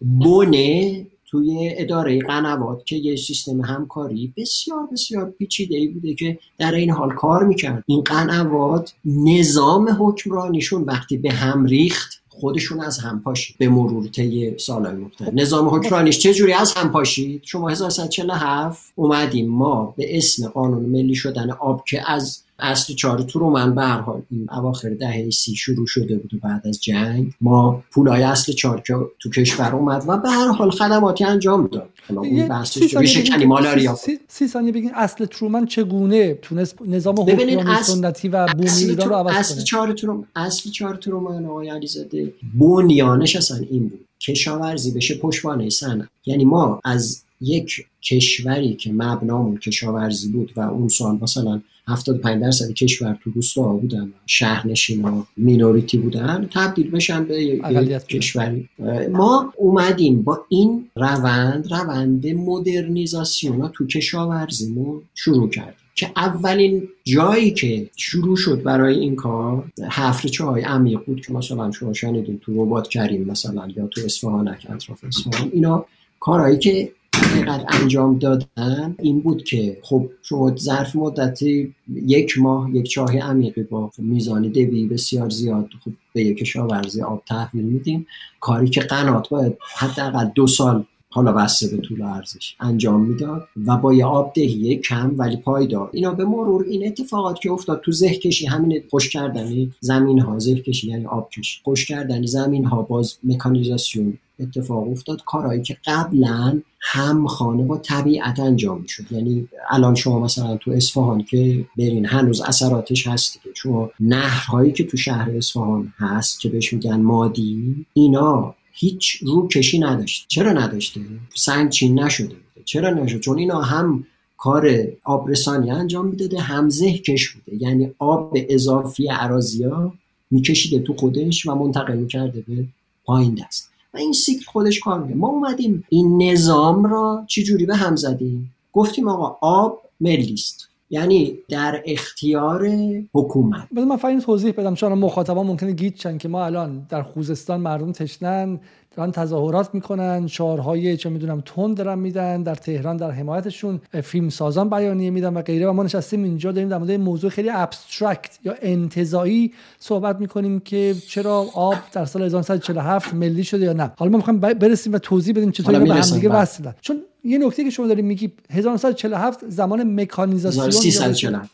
بونه توی اداره قنوات که یه سیستم همکاری بسیار بسیار پیچیده ای بوده که در این حال کار می‌کرد. این قنوات نظام حکمرانیشون وقتی به هم ریخت خودشون از هم پاشید به مرور طی سالهای مختلف نظام حکمرانیش چه جوری از هم پاشید شما 1147 اومدیم ما به اسم قانون ملی شدن آب که از اصل چهار تو من به حال این اواخر دهه سی شروع شده بود و بعد از جنگ ما پولای اصل چهار تو کشور اومد و به هر حال خدماتی انجام داد. حالا اون بحثش سی مالاریا سی, سی ثانیه بگین اصل ترومن چگونه تونست نظام حکومت سنتی و بومی رو عوض اصل چهار ترومن اصل چهار ترومن آقای علیزاده بنیانش اصلا این بود. کشاورزی بشه پشتوانه صنعت. یعنی ما از یک کشوری که مبنامون کشاورزی بود و اون سال مثلا 75 درصد کشور تو روستا بودن شهرنشین ها minority بودن تبدیل بشن به یک کشوری. ما اومدیم با این روند روند مدرنیزاسیون ها تو کشاورزیمون شروع کردیم که اولین جایی که شروع شد برای این کار حفر های عمیق بود که مثلا شما شنیدین تو ربات کریم مثلا یا تو اصفهانک اطراف اصفهان اینا کارهایی که حقیقت انجام دادن این بود که خب شما ظرف مدتی یک ماه یک چاه عمیقی با میزان دوی بسیار زیاد خب به یک کشاورزی آب تحویل میدیم کاری که قنات باید حداقل دو سال حالا بسته به طول ارزش انجام می‌داد و با یه آب دهیه کم ولی پایدار اینا به مرور این اتفاقات که افتاد تو زه کشی همین خوش کردنی زمین ها زه کشی یعنی آب کشی خوش کردنی زمین ها باز مکانیزاسیون اتفاق افتاد. کارهایی که قبلا هم خانه با طبیعت انجام شد یعنی الان شما مثلا تو اصفهان که برین هنوز اثراتش هست که شما نهرهایی که تو شهر اصفهان هست که بهش میگن مادی اینا هیچ رو کشی نداشت. چرا نداشته؟ سنگچین نشده بوده. چرا نشده چون اینا هم کار آبرسانی انجام می‌داده هم کش بوده. یعنی آب اضافی ها میکشیده تو خودش و منتقل می‌کرده به پایین دست. و این سیکل خودش کار میده ما اومدیم این نظام را چجوری به هم زدیم؟ گفتیم آقا آب ملی است یعنی در اختیار حکومت. بذار من فقط توضیح بدم چون مخاطبان ممکنه گیج که ما الان در خوزستان مردم تشنن دارن تظاهرات می‌کنن شعارهای چه می‌دونم تند دارن میدن در تهران در حمایتشون فیلم سازان بیانیه میدن و غیره. و ما نشستیم اینجا داریم در مورد موضوع خیلی ابسترکت یا انتزاعی صحبت می‌کنیم که چرا آب در سال 1947 ملی شده یا نه. حالا ما می‌خوایم برسیم و توضیح بدیم چطور به هم دیگه وصلن. چون یه نکته که شما دارید میگی 1947 زمان مکانیزاسیون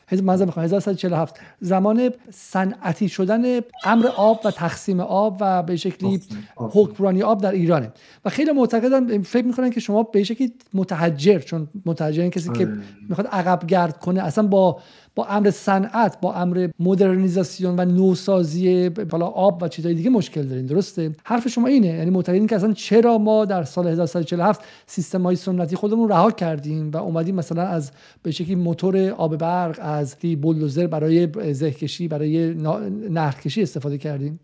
1347 زمان صنعتی شدن امر آب و تقسیم آب و به شکلی حکمرانی آب در ایرانه. و خیلی معتقدن فکر می‌کنن که شما به شکلی متحجر چون متحجر کسی که آره. می‌خواد عقب گرد کنه اصلا با با امر صنعت با امر مدرنیزاسیون و نوسازی بالا آب و چیزهای دیگه مشکل دارین درسته؟ حرف شما اینه یعنی معتقدین که اصلا چرا ما در سال 1347 سیستم های سنتی خودمون رها کردیم و اومدیم مثلا از به شکلی موتور آب برق از بولدوزر برای زهکشی برای نهرکشی استفاده کردیم؟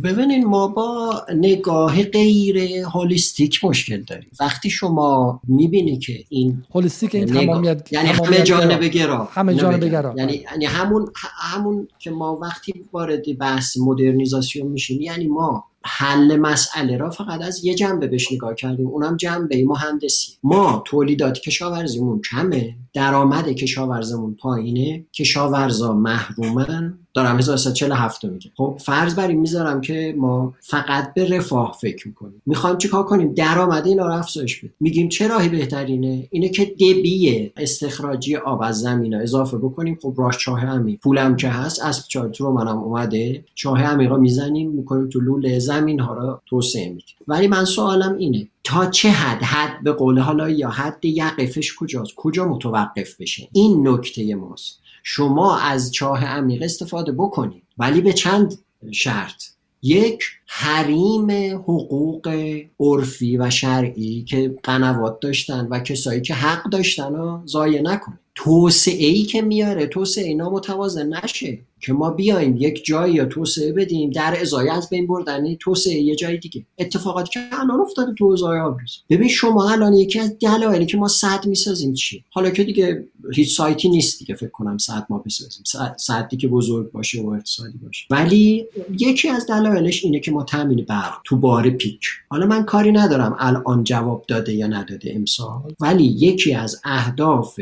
ببینین ما با نگاه غیر هولیستیک مشکل داریم. وقتی شما می‌بینی که این هولیستیک این تمامیت یعنی همه جانبه گرا همه جانبه گرا یعنی یعنی همون همون که ما وقتی وارد بحث مدرنیزاسیون میشیم یعنی ما حل مسئله را فقط از یه جنبه بهش نگاه کردیم. اونم جنبه مهندسی. ما تولیدات کشاورزیمون کمه. درآمد کشاورزمون پایینه. کشاورزا محرومن. دارم 1347 میگه خب فرض بر می‌ذارم که ما فقط به رفاه فکر می‌کنیم. می‌خوایم چیکار کنیم؟ درآمد اینا رو افزایش بدیم. میگیم چه راهی بهترینه؟ اینه که دبی استخراجی آب از زمین اضافه بکنیم. خب راه چاه عمیق. پولم که هست از چاه تو منم اومده. چاه عمیقا می‌زنیم می‌کنیم تو لوله زمین ها رو توسعه میدیم ولی من سوالم اینه تا چه حد؟ حد به قول حالا یا حد یقفش کجاست؟ کجا متوقف بشه؟ این نکته ماست. شما از چاه عمیق استفاده بکنید. ولی به چند شرط؟ یک حریم حقوق عرفی و شرعی که قنوات داشتن و کسایی که حق داشتن رو ضایع نکنید. توسعه ای که میاره توسعه اینا متوازن نشه که ما بیایم یک جایی یا توسعه بدیم در ازای از بین بردن توسعه یه جای دیگه. اتفاقاتی که الان افتاده تو ازای آبریز. ببین شما الان یکی از دلایلی که ما صد می‌سازیم چی حالا که دیگه هیچ سایتی نیست دیگه فکر کنم صد ما بسازیم. صدی که بزرگ باشه و اقتصادی باشه. ولی یکی از دلایلش اینه که ما تامین برق تو بار پیک. حالا من کاری ندارم الان جواب داده یا نداده امسال ولی یکی از اهداف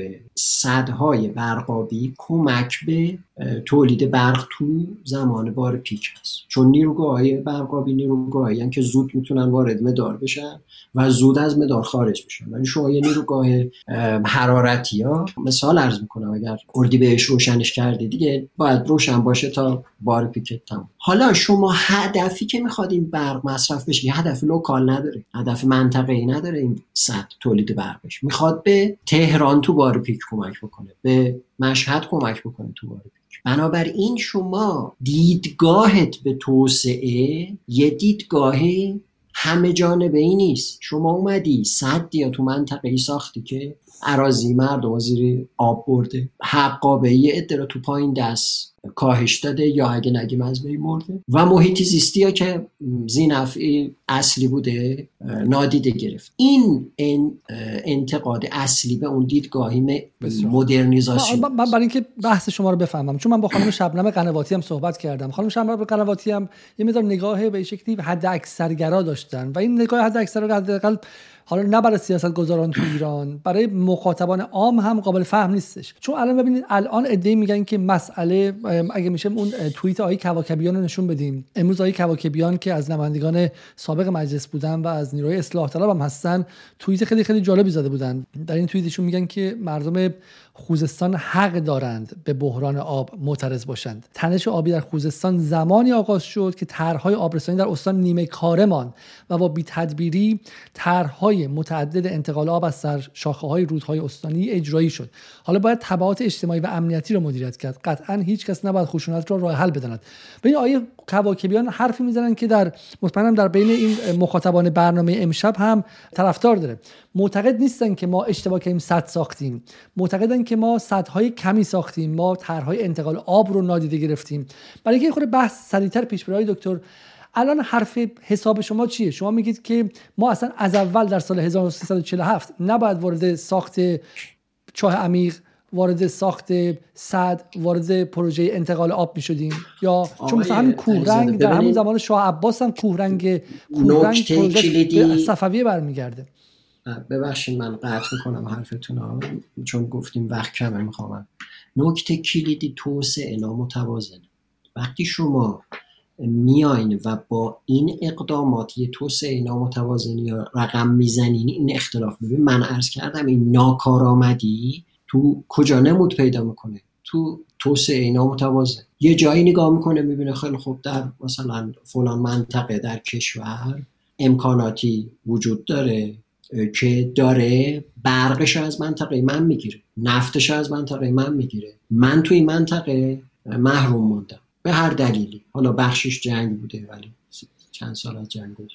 صدهای برقابی کمک به تولید برق تو زمان بار پیک هست. چون نیروگاه های برقابی نیروگاهی که زود می‌تونن وارد مدار بشن و زود از مدار خارج بشن. ولی شما یه نیروگاه حرارتی ها مثال عرض می‌کنم اگر اردیبهشت روشنش کرده دیگه باید روشن باشه تا بار پیک تمام حالا شما هدفی که می‌خواد این برق مصرف بشه یه هدف local نداره. هدف منطقه ای نداره این سطح تولید برق بشه می‌خواد به تهران تو بار پیک کمک بکنه به مشهد کمک بکنه تو پیک. بنابراین شما دیدگاهت به توسعه یه دیدگاه همه جانبه ای نیست. شما اومدی صد یا تو منطقه ای ساختی که عراضی مردم زیر آب برده. حقابه ای عده تو پایین دست. کاهش داده یا اگه نگیم از بین مرده و محیطی زیستی ها که زینفعی اصلی بوده نادیده گرفت. این انتقاد اصلی به اون دیدگاهی مدرنیزاسیون من برای اینکه بحث شما رو بفهمم. چون من با خانم شبنم قنواتی هم صحبت کردم. خانم شبنم قنواتی هم یه مقدار نگاه به شکلی حد اکثرگرا داشتن. و این نگاه حد اکثر حداقل حالا نه برای سیاست گذاران تو ایران برای مخاطبان عام هم قابل فهم نیستش. چون الان ببینید الان ادعی میگن که مسئله اگه میشه اون توییت آقای کواکبیان رو نشون بدیم. امروز آقای کواکبیان که از نمایندگان سابق مجلس بودن و از نیروی اصلاح طلب هم هستن توییت خیلی خیلی جالبی زده بودن. در این توییتشون میگن که مردم خوزستان حق دارند به بحران آب معترض باشند. تنش آبی در خوزستان زمانی آغاز شد که طرحهای آبرسانی در استان نیمه کاره ماند و با بی تدبیری طرحهای متعدد انتقال آب از سر شاخه های رودهای استانی اجرایی شد. حالا باید تبعات اجتماعی و امنیتی را مدیریت کرد. قطعا هیچ کس نباید خشونت را راه حل بداند. این آیه کواکبیان حرفی می‌زنن که در مطمئنم در بین این مخاطبان برنامه امشب هم طرفدار داره. معتقد نیستن که ما اشتباه کردیم صد ساختیم. معتقدن که ما صدهای کمی ساختیم. ما طرحهای انتقال آب رو نادیده گرفتیم. برای اینکه خود بحث سریعتر پیش بره دکتر الان حرف حساب شما چیه؟ شما میگید که ما اصلا از اول در سال 1347 نباید وارد ساخت چاه عمیق وارد ساخت صد وارد پروژه انتقال آب می شدیم یا چون مثلا همین کوهرنگ در همون زمان شاه عباس هم کوهرنگ کوهرنگ پروژه صفویه برمیگرده. ببخشید من قطع می‌کنم حرفتون ها چون گفتیم وقت کمه می‌خوام. نکته کلیدی توسعه نامتوازن وقتی شما میاین و با این اقدامات یه توسعه نامتوازنی یا رقم می‌زنین این اختلاف ببین من عرض کردم این ناکارآمدی تو کجا نمود پیدا می‌کنه؟ تو توسعه نامتوازن یه جایی نگاه می‌کنه می‌بینه خیلی خوب در مثلا فلان منطقه در کشور امکاناتی وجود داره. که داره برقش از منطقه من می‌گیره نفتش از منطقه من می‌گیره. من توی منطقه محروم موندم به هر دلیلی. حالا بخشش جنگ بوده ولی چند سال از جنگ بوده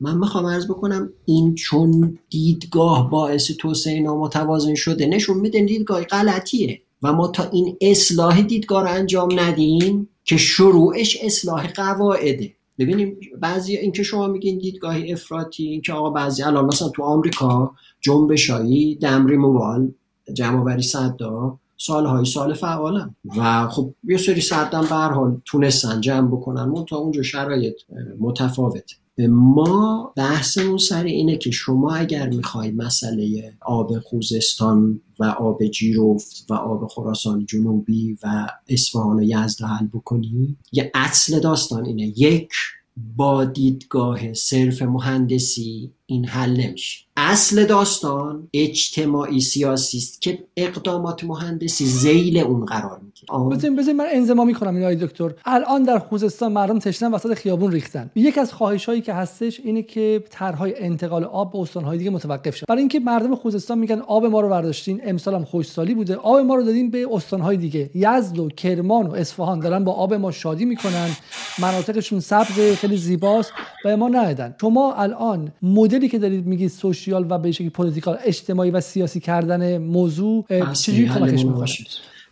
من می‌خوام ارز بکنم این چون دیدگاه باعث توسعه نامتوازن شده نشون میده دیدگاه غلطیه. و ما تا این اصلاح دیدگاه رو انجام ندیم که شروعش اصلاح قواعده. ببینیم بعضی اینکه شما میگین دیدگاه افراطی اینکه آقا بعضی الان مثلا تو آمریکا جنبشایی دمری موال جمع وری صدا سالهای سال فعالن. و خب یه سری صدم به حال تونستن جمع بکنن من تا اونجا شرایط متفاوته. ما بحثمون سر اینه که شما اگر می‌خوای مسئله آب خوزستان و آب جیرفت و آب خراسان جنوبی و اصفهان و یزد حل بکنی یه اصل داستان اینه. یک با دیدگاه صرف مهندسی این حل نمیشه. اصل داستان اجتماعی سیاسی است که اقدامات مهندسی زیل اون قرار می‌گیره. بزنین بزنین من انزما کنم این دکتر. الان در خوزستان مردم تشنن وسط خیابون ریختن. یک از خواهش هایی که هستش اینه که طرحهای انتقال آب به استانهای دیگه متوقف شه. برای اینکه مردم خوزستان میگن آب ما رو برداشتین امسال هم خشکسالی بوده. آب ما رو دادین به استانهای دیگه. یزد و کرمان و اصفهان دارن با آب ما شادی می‌کنن. مناطقشون سبز خیلی زیباست و ما ندادن شما الان مدلی که دارید میگید social و به شکلی political اجتماعی و سیاسی کردن موضوع چجوری کمکش می‌کنه؟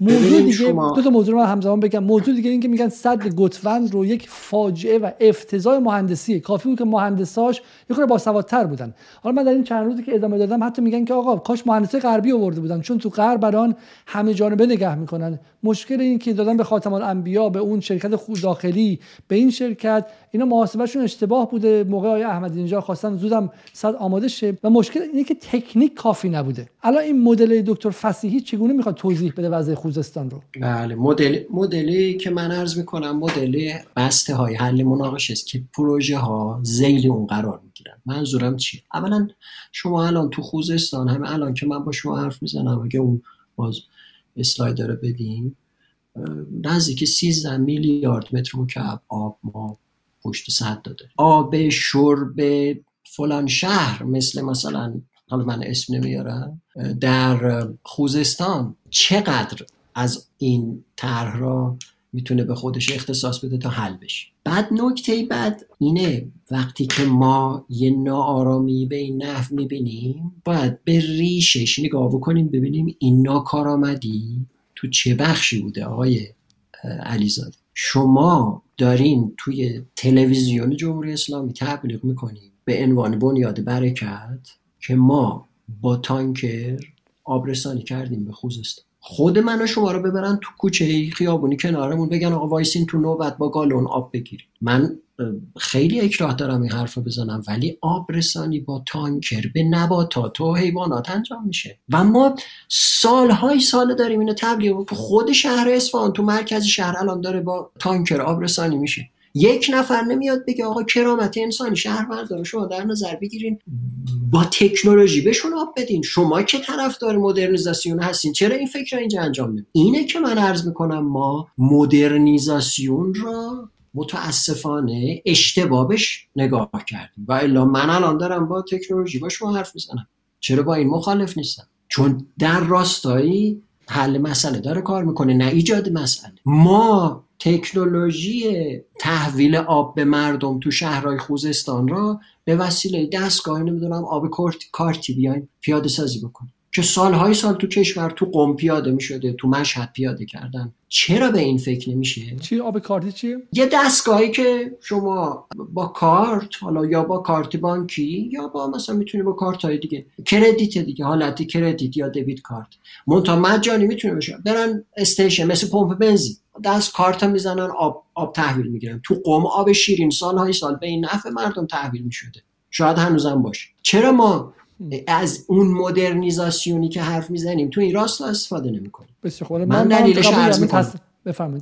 موضوع دیگه شما... دو تا موضوع رو همزمان بگم. موضوع دیگه این که میگن صد گتوند رو یک فاجعه و افتضاح مهندسی. کافی بود که مهندساش یه خورده باسوادتر بودن. حالا من در این چند روزی که ادامه دادم حتی میگن که آقا کاش مهندسی غربی آورده بودن چون تو غرب بران همه جانبه نگه می‌کنن. مشکل این که دادن به خاتم الانبیا به اون شرکت خود داخلی به این شرکت اینا محاسبهشون اشتباه بوده. موقع آقای احمدی اینجا خواستن زودم صد آماده شه. و مشکل اینه که تکنیک کافی نبوده. الان این مدل دکتر فسیحی چگونه می‌خواد توضیح بده وضع خوزستان رو؟ بله مدل مدلی که من عرض می‌کنم مدل بسته های حل مناقشه است که پروژه ها زیل اون قرار می‌گیرن. منظورم چی اولا شما الان تو خوزستان همه الان که من با شما حرف می‌زنم اگه اون باز اسلاید رو بدیم. نزدیک 13 میلیارد متر مکعب آب ما پشت صد داده. آب شرب فلان شهر مثل مثلا حالا من اسم نمیارم در خوزستان چقدر از این طرح را می‌تونه به خودش اختصاص بده تا حل بشه؟ بعد نکته بعد اینه وقتی که ما یه ناآرامی به این نحو می‌بینیم باید به ریشش نگاه بکنیم ببینیم این ناکارآمدی تو چه بخشی بوده آقای علیزاده؟ شما دارین توی تلویزیون جمهوری اسلامی تبلیغ می‌کنیم به عنوان بنیاد برکت که ما با تانکر آبرسانی کردیم به خوزستان. خود من و شما رو ببرن تو کوچه خیابونی کنارمون بگن آقا وایسین تو نوبت با گالون آب بگیریم. من خیلی اکراه دارم این حرف رو بزنم ولی آب رسانی با تانکر به نباتات و حیوانات انجام میشه. و ما سالهای سال داریم اینو تبلیغ خود شهر اصفهان تو مرکز شهر الان داره با تانکر آب رسانی میشه. یک نفر نمیاد بگه آقا کرامت انسانی شهر برداره شما در نظر بگیرین. با تکنولوژی بهشون آب بدین. شما که طرفدار مدرنیزاسیون هستین چرا این فکر اینجا انجام نمید اینه که من عرض می‌کنم ما مدرنیزاسیون را متاسفانه اشتبابش نگاه کردیم. و الا من الان دارم با تکنولوژی با شما حرف می‌زنم. چرا با این مخالف نیستم؟ چون در راستایی حل مسئله داره کار می‌کنه نه ایجاد مسئله. ما تکنولوژی تحویل آب به مردم تو شهرهای خوزستان را به وسیله دستگاه نمی‌دونم آب کارتی بیاین پیاده سازی بکنیم. که سالهای سال تو کشور تو قم پیاده می شده تو مشهد پیاده کردن. چرا به این فکر نمیشه؟ چی؟ آب کارتی چیه یه دستگاهی که شما با کارت حالا یا با کارت بانکی یا با مثلا می‌تونی با کارت های دیگه. کردیت دیگه حالتی کردیت یا دبیت کارت. مونتا مجانی می‌تونه بشه برن استیشن مثل پمپ بنزین. دست کارت می‌زنن آب آب تحویل می‌گیرن. تو قم آب شیرین سالهای سال به این نفع مردم تحویل می‌شده. شاید هنوزم باشه. چرا ما از اون مدرنیزاسیونی که حرف می‌زنیم تو این راست استفاده نمی‌کنیم. بسیار من, من دلیلش عرض می‌کنم.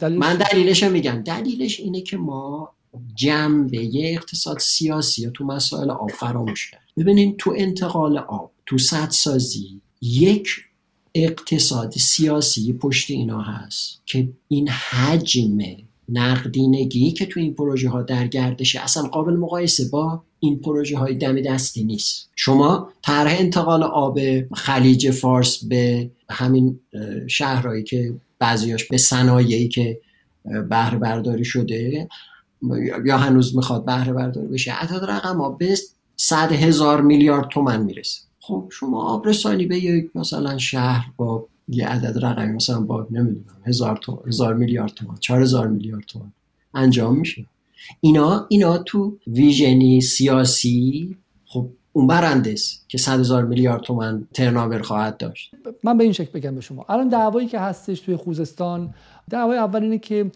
دلیلش من دلیلش میگم. دلیلش اینه که ما جنبه یه اقتصاد سیاسی تو مسائل آب فراموش کرد ببینید تو انتقال آب تو سازی یک اقتصاد سیاسی پشت اینا هست که این حجم نقدینگی که تو این پروژه ها در گردشه اصلا قابل مقایسه با این پروژه های دم دستی نیست. شما طرح انتقال آب خلیج فارس به همین شهرهایی که بعضیاش به صنایعی که بهره برداری شده یا هنوز می‌خواد بهره برداری بشه عدد رقم ها به صد هزار میلیارد تومن می‌رسه. خب شما آبرسانی به یک مثلا شهر با یه عدد رقمی مثلا با نمی‌دونم هزار, هزار میلیارد تومن چهار هزار میلیارد تومن انجام میشه. اینا اینا تو ویژنی سیاسی خب اون برنده که صد هزار میلیارد تومن ترناور خواهد داشت. من به این شکل بگم به شما. الان دعوایی که هستش توی خوزستان دعوای اول اینه که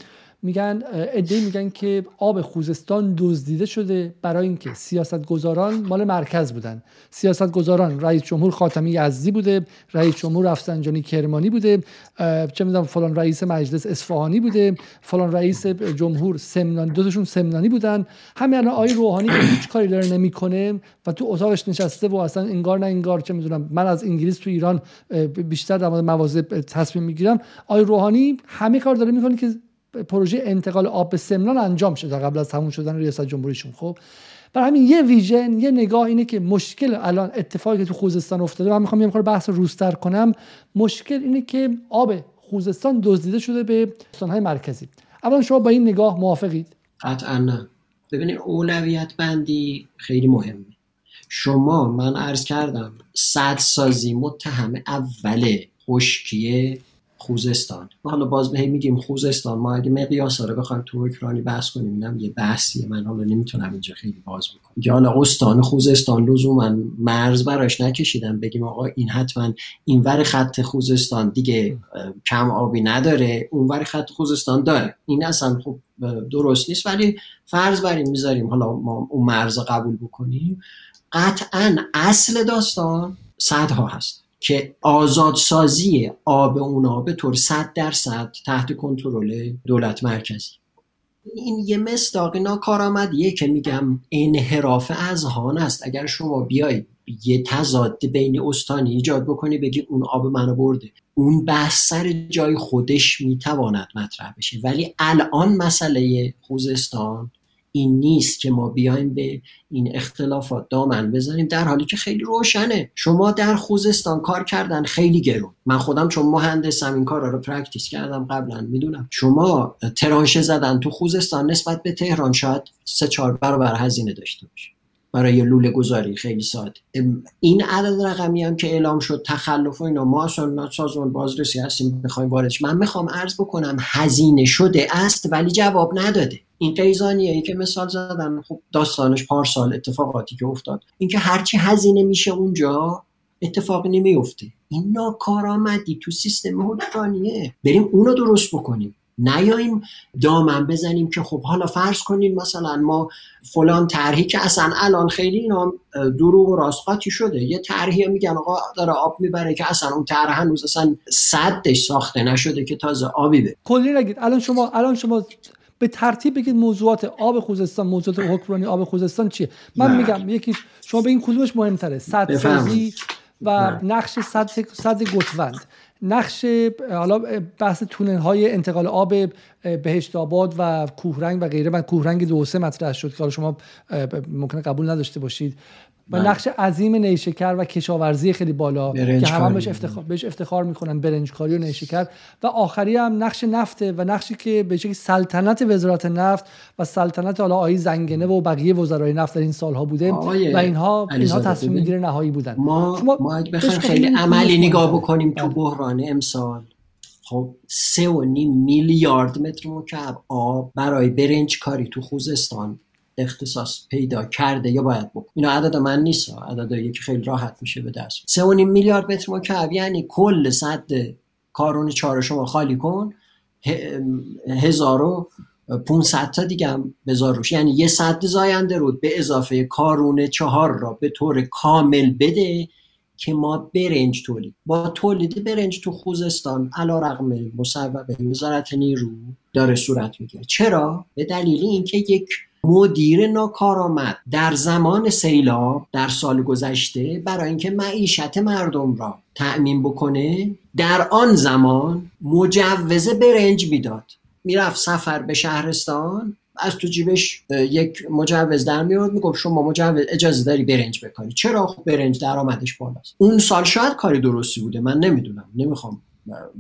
میگن ادعی میگن که آب خوزستان دزدیده شده برای اینکه سیاستگزاران مال مرکز بودن. سیاستگزاران رئیس جمهور خاتمی یزدی بوده رئیس جمهور رفسنجانی کرمانی بوده چه می‌دونم فلان رئیس مجلس اصفهانی بوده فلان رئیس جمهور سمنان دوتاشون سمنانی بودن. همین الان آقای روحانی که هیچ کاری داره نمی‌کنه و تو اتاقش نشسته و اصلا انگار نه انگار چه می‌دونم من از انگلیس تو ایران بیشتر در مورد مواضع تصمیم می‌گیرم. آقای روحانی همه کار داره می‌کنه که پروژه انتقال آب به سمنان انجام شده قبل از تموم شدن ریاست جمهوریشون. خب برای همین یه ویژن یه نگاه اینه که مشکل الان اتفاقی که تو خوزستان افتاده من می‌خوام یه مقدار بحث روستر کنم. مشکل اینه که آب خوزستان دزدیده شده به استانهای مرکزی. اولا شما با این نگاه موافقید؟ قطعا نه. ببینید اولویت بندی خیلی مهمه. شما من عرض کردم صد سازی متهم اول خشکیه خوزستان. حالا باز به میگیم خوزستان. ما اگه مقیاس رو بخوایم تو اوکراینی بحث کنیم اینم یه بحثیه. من حالا نمی‌تونم اینجا خیلی باز بکنم. یا استان خوزستان لزوما مرز براش نکشیدم بگیم آقا این حتما اینور خط خوزستان دیگه کم آبی نداره اونور خط خوزستان داره. این اصلا خب درست نیست. ولی فرض بریم می‌ذاریم حالا ما اون مرز قبول بکنیم. قطعا اصل داستان صدها هست. که آزادسازی آب اونا به طور صد درصد تحت کنترل دولت مرکزی. این یه مصداق ناکارآمدیه که میگم انحراف هان است. اگر شما بیاید یه تضاد بین استانی ایجاد بکنی بگی اون آب منو برده. اون بحث سر جای خودش می‌تواند مطرح بشه. ولی الان مسئله خوزستان این نیست که ما بیایم به این اختلافات دامن بزنیم. در حالی که خیلی روشنه. شما در خوزستان کار کردن خیلی گرون. من خودم چون مهندسم این کار رو practice کردم قبلا می‌دونم. شما ترانشه زدن تو خوزستان نسبت به تهران شاید سه چهار برابر هزینه داشته باشه. برای لوله گذاری خیلی ساده. این عدد رقمی هم که اعلام شد تخلف و اینا ما اصلا سازمان بازرسی هستیم می‌خوایم واردش من می‌خوام عرض بکنم هزینه شده است ولی جواب نداده. این غیزانیه ای که مثال زدن خب داستانش پارسال اتفاقاتی که افتاد. اینکه هرچی هزینه میشه اونجا اتفاقی نمیفته. این ناکارآمدی تو سیستم حکمرانیه بریم اونو درست بکنیم. نیاییم دامن بزنیم که خب حالا فرض کنیم مثلا ما فلان طرحی که اصلا الان خیلی اینا دروغ و راست شده. یه طرحی میگن آقا داره آب می‌بره که اصلا اون طرح هنوز اصلا صدش ساخته نشده که تازه آبی به کلی نگید. الان شما الان شما به ترتیب بگید موضوعات آب خوزستان موضوعات حکمرانی آب خوزستان چیه؟ من نه. میگم یکی شما به این کدومش مهمتره. صد سازی و نقش صد صد گتوند. نقش حالا بحث تونل های انتقال آب بهشت آباد و کوهرنگ و غیره. من کوهرنگ دو سه مطرح شد که حالا شما ممکنه قبول نداشته باشید. و بله. نقش عظیم نیشکر و کشاورزی خیلی بالا که همه بهش افتخار, بهش افتخار می‌کنن برنجکاری و نیشکر. و آخری هم نقش نفته و نقشی که به شکلی سلطنت وزارت نفت و سلطنت حالا آقای زنگنه و بقیه وزرای نفت در این سالها بوده و اینها اینها تصمیم می‌گیره نهایی بودن. ما شما ما خیلی عملی نگاه بکنیم تو بحران امسال خب سه و نیم میلیارد متر مکعب آب برای برنج کاری تو خوزستان اختصاص پیدا کرده یا باید بکن اینا عدد من نیست عدد یکی خیلی راحت میشه به دست سه و نیم میلیارد متر مکعب یعنی کل صد کارون چهار شما خالی کن. هزار و 500 تا دیگه هم بذار روش. یعنی یه صد زاینده رود به اضافه کارون چهار را به طور کامل بده که ما برنج تولید. با تولید برنج تو خوزستان علا رقم مصوبه وزارت نیرو داره صورت می‌گیره. چرا؟ به دلیل اینکه یک مدیر ناکارآمد. در زمان سیلاب در سال گذشته برای اینکه معیشت مردم را تأمین بکنه در آن زمان مجوز برنج می‌داد. می‌رفت سفر به شهرستان از تو جیبش یک مجوز در میاد می‌گفت شما مجوز اجازه داری برنج بکاری. چرا خب برنج درآمدش بالاست؟ اون سال شاید کاری درستی بوده من نمی‌دونم. نمی‌خوام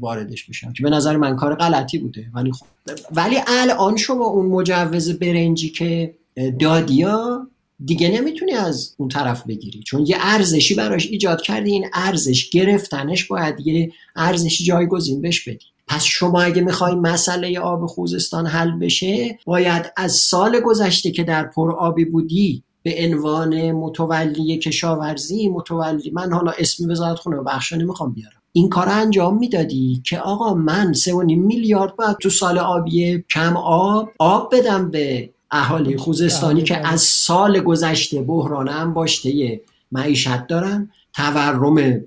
واردش بشم که به نظر من کار غلطی بوده. ولی خب ولی الان شما اون مجوز برنجی که دادیا دیگه نمی‌تونی از اون طرف بگیری. چون یه ارزشی براش ایجاد کردی این ارزش گرفتنش باید یه ارزشی جایگزین بهش بدی. پس شما اگه می‌خوای مسئله آب خوزستان حل بشه باید از سال گذشته که در پر آبی بودی به عنوان متولی کشاورزی متولی. من حالا اسمی وزارت خونه بخشا نمی‌خوام بیارم. این کار انجام می‌دادی که آقا من سه میلیارد باید تو سال آبی کم آب آب بدم به اهالی خوزستانی که از سال گذشته بحران هم باشته معیشت دارن تورم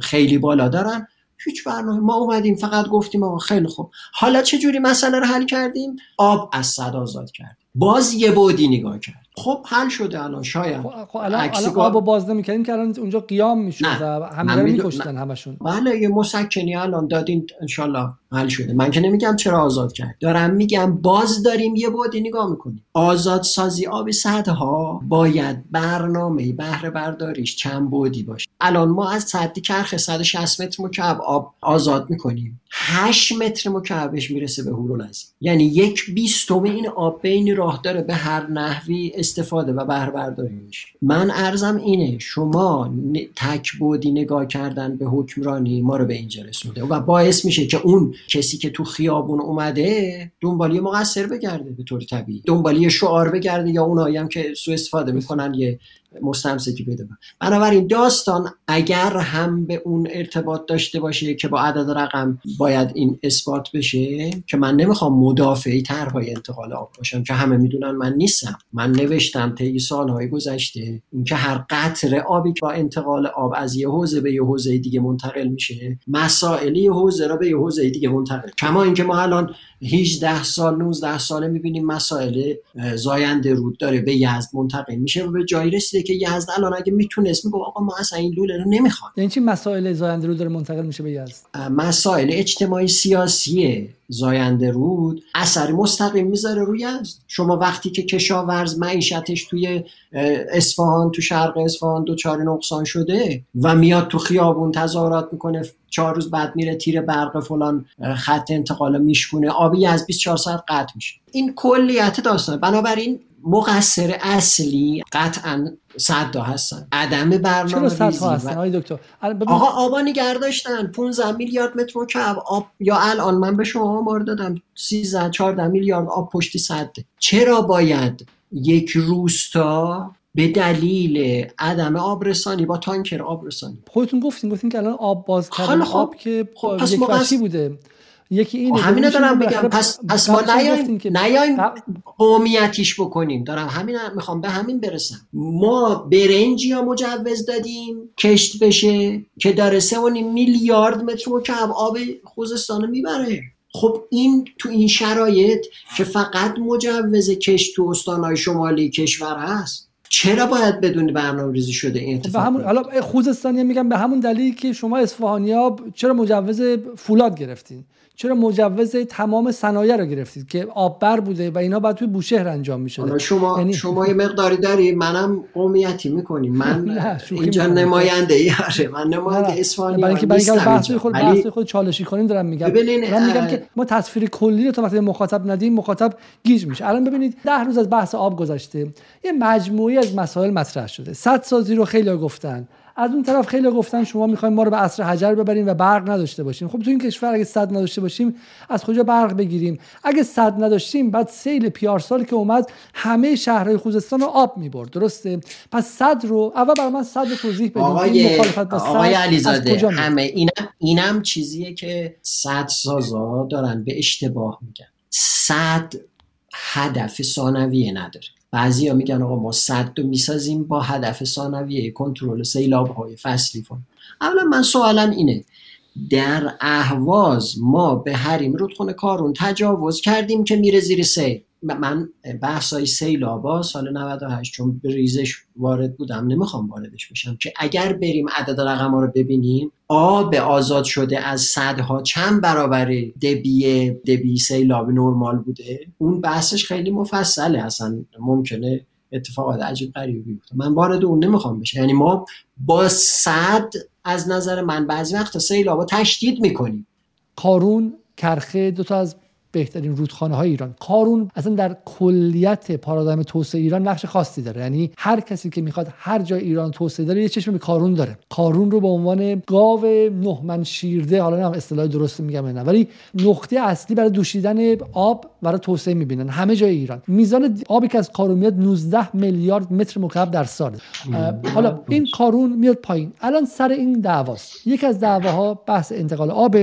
خیلی بالا دارن. هیچ برنامه ما اومدیم فقط گفتیم آقا خیلی خوب. حالا چه جوری مسئله رو حل کردیم؟ آب از صد آزاد کردیم باز یه بودی نگاه کرد. خب حل شده الان شاید. خب, خب الان, آب باز نمی‌کردیم که الان اونجا قیام می‌شد و همه رو میکشتن همشون. بله یه مسکنی الان دادین انشالله. حل شده. من که نمیگم چرا آزاد کرد. دارم میگم باز داریم یه بودی نگاه می‌کنیم. آزاد سازی آب صدها باید برنامه بهره برداریش چند بودی باشه. الان ما از صد کرخ 160 متر مکعب آب آزاد می‌کنیم. 8 متر مکعبش می‌رسه به هورالعظیم یعنی یک بیستم این آب بین راه داره به هر نحوی استفاده و بهره برداری میشه. من ارزم اینه شما تک بودی نگاه کردن به حکمرانی ما رو به اینجا رسونده و باعث میشه که اون کسی که تو خیابون اومده دنبالی مقصر بگرده به طور طبیعی. دنبالی شعار بگرده یا اونایی هم که سو استفاده می‌کنن یه مستمسکی بده بنابراین داستان اگر هم به اون ارتباط داشته باشه که با عدد رقم باید این اثبات بشه که من نمی‌خوام مدافعی طرحهای انتقال آب باشم که همه می‌دونن من نیستم. من نوشتم طی سالهای گذشته اینکه هر قطره آبی که با انتقال آب از یه حوزه به یه حوزه دیگه منتقل میشه مسائلی حوزه را به یه حوزه دیگه منتقل. کما اینکه ما الان 18 سال 19 ساله می‌بینیم مسائل زاینده رود داره به یزد منتقل میشه و به جایی رسیده که یزد الان اگه می‌تونست میگه آقا ما اصلا این لوله رو نمی‌خواد یعنی چی مسائل زاینده رود داره منتقل میشه به یزد؟ مسائل اجتماعی سیاسی زاینده رود اثر مستقیم می‌ذاره روی یزد شما وقتی که کشاورز معیشتش توی اصفهان تو شرق اصفهان دوچار نقصان شده و میاد تو خیابون تظاهرات می‌کنه چهار روز بعد میره تیر برق فلان خط انتقال میشکونه آبی از 24 ساعت قطع میشه. این کلیت داستان. بنابراین مقصر اصلی قطعا صد هستن. عدم برنامه چرا هستن؟ دکتر آقا آبا نگر داشتن. 15 میلیارد متر مکعب آب یا الان من به شما آمار دادم. 13 14 میلیارد آب پشتی صده. چرا باید یک روستا به دلیل عدم آبرسانی با تانکر آبرسانی؟ خودتون گفتین گفتین که الان آب باز کردن. خب آب که خب پس یک بوده. یکی اینه خب همینه دارم بگم پس, پس ما نیایم نیایم قومیتیش بکنیم. دارم همین می‌خوام به همین برسم. ما برنجی یا مجوز دادیم کشت بشه که داره سه و میلیارد متر مکعب آب خوزستان می‌بره. خب این تو این شرایط که فقط مجوز کشت تو استانهای شمالی کشور هست. چرا باید بدون برنامه ریزی شده این خب، به همون حالا خوزستانی میگم به همون دلیل که شما اصفهانیا چرا مجوز فولاد گرفتین؟ چرا مجوز تمام صنایع رو گرفتید که آببر بوده و اینا باید توی بوشهر انجام می‌شده؟ شما یعنی... شما یه مقداری داری منم قومیتی می‌کنی من اینجا نماینده ای آره من نماینده اصفهانی برای اینکه برای بحث خود بحث خود چالشی کنیم دارم میگم. من میگم که ما تصویر کلی رو تا وقتی مخاطب ندیم مخاطب گیج میشه. الان ببینید ده روز از بحث آب گذشته. یه مجموعی از مسائل مطرح شده. صد سازی رو خیلی گفتن. از اون طرف خیلی گفتن شما می‌خوایم ما رو به عصر حجر ببریم و برق نداشته باشیم. خب تو این کشور اگه صد نداشته باشیم از کجا برق بگیریم؟ اگه صد نداشتیم بعد سیل پیارسال که اومد همه شهرهای خوزستان رو آب می‌برد. درسته؟ پس صد رو اول برای من صد رو توضیح بدیم آقای, آقای علیزاده همه اینم اینم چیزیه که صد سازا دارن به اشتباه میگن. صد هدف ثانویه نداره. ها میگن آقا ما صد رو می‌سازیم با هدف ثانویه کنترل سیلاب های فصلی فون اولا من سوالم اینه در اهواز ما به حریم رودخونه کارون تجاوز کردیم که میره زیر سیل؟ من بحثای سیلابا سال 98 چون به ریزش وارد بودم نمی‌خوام واردش بشم که اگر بریم عدد رقم ها رو ببینیم آب آزاد شده از صدها چند برابر دبی دبی سیلاب نرمال بوده؟ اون بحثش خیلی مفصله اصلا ممکنه اتفاقات عجیب غریبی بیفته. من وارد اون نمی‌خوام بشه یعنی ما با صد از نظر من بعضی وقتا سیلابا تشدید می‌کنیم. کارون کرخه دو تا از بهترین رودخانه های ایران. کارون اصلا در کلیت پارادایم توسعه ایران نقش خاصی داره. یعنی هر کسی که می‌خواد هر جای ایران توسعه داره یه چشم به کارون داره. کارون رو به عنوان گاو نهمن شیرده حالا نه اصطلاح درست میگم نه ولی نقطه اصلی برای دوشیدن آب برای توسعه می‌بینن همه جای ایران. میزان آبی که از کارون میاد 19 میلیارد متر مکعب در سال. حالا این کارون میاد پایین. الان سر این دعواست. یکی از دعواها بحث انتقال آب